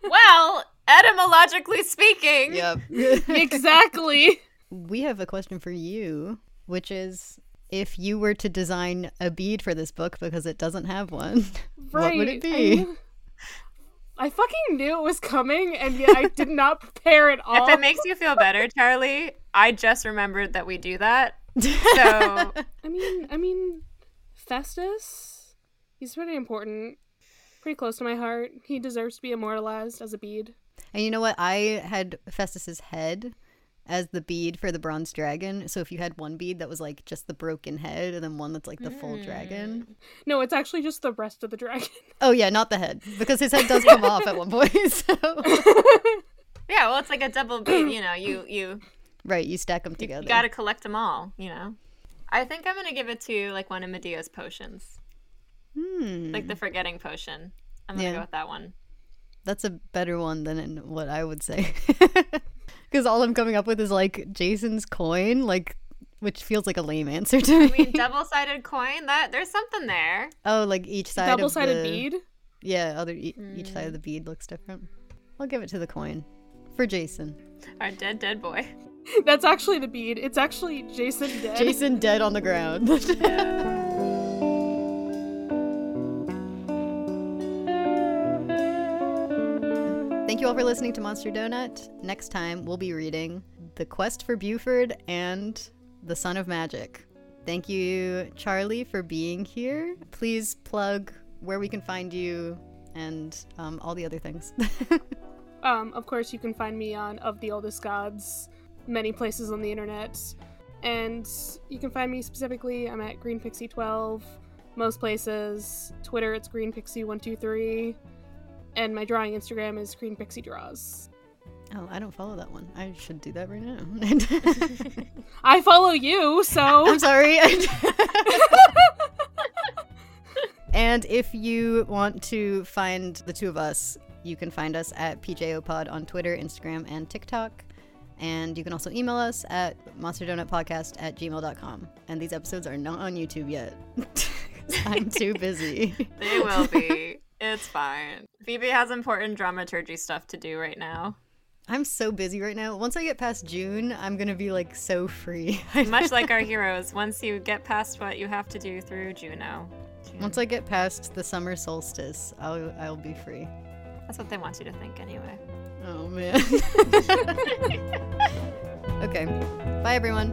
B: Well, etymologically speaking,
C: Yep.
D: exactly.
C: we have a question for you, which is if you were to design a bead for this book because it doesn't have one, what would it be?
D: I, I fucking knew it was coming, and yet I did not prepare at all.
B: if it makes you feel better, Charlie, I just remembered that we do that. So,
D: I mean, I mean, Festus. He's pretty important. Pretty close to my heart. He deserves to be immortalized as a bead.
C: And you know what? I had Festus's head as the bead for the bronze dragon. So if you had one bead that was like just the broken head and then one that's like the full dragon.
D: No, it's actually just the rest of the dragon.
C: Oh yeah, not the head. Because his head does come off at one point. So
B: Yeah, well, it's like a double bead. You know, you you
C: right, you stack them together.
B: you,
C: together.
B: got to collect them all. You know. I think I'm gonna give it to like one of Medea's potions,
C: Hmm.
B: like the forgetting potion. I'm gonna
C: Yeah.
B: go with that one.
C: That's a better one than in what I would say. Because all I'm coming up with is like Jason's coin, like which feels like a lame answer to me.
B: I mean, double-sided coin. That there's something there.
C: oh, like each side
D: Double
C: of
D: sided
C: the-
D: bead.
C: Yeah, other e- each side of the hmm. bead looks different. I'll give it to the coin for Jason.
B: Our dead dead boy.
D: That's actually the bead. It's actually Jason dead.
C: Jason dead on the ground. Thank you all for listening to Monster Donut. Next time, we'll be reading The Quest for Buford and The Son of Magic. Thank you, Charlie, for being here. Please plug where we can find you and um, all the other things.
D: Um, of course, you can find me on Of the Eldest Gods, many places on the internet. And you can find me specifically, I'm at Green Pixie 12, most places. Twitter, it's Green Pixie 123 And my drawing Instagram is Green Pixie Draws.
C: oh, I don't follow that one. I should do that right now.
D: I follow you, so.
C: I'm sorry. and if you want to find the two of us, you can find us at PJOPod on Twitter, Instagram, and TikTok. And you can also email us at monsterdonutpodcast at gmail.com. And these episodes are not on YouTube yet. I'm too busy.
B: They will be. It's fine. Phoebe has important dramaturgy stuff to do right now.
C: I'm so busy right now. Once I get past June, I'm going to be like so free.
B: Much like our heroes, once you get past what you have to do through Juno.
C: Once I get past the summer solstice, I'll, I'll be free.
B: That's what they want you to think anyway.
C: Oh man. okay. Bye everyone.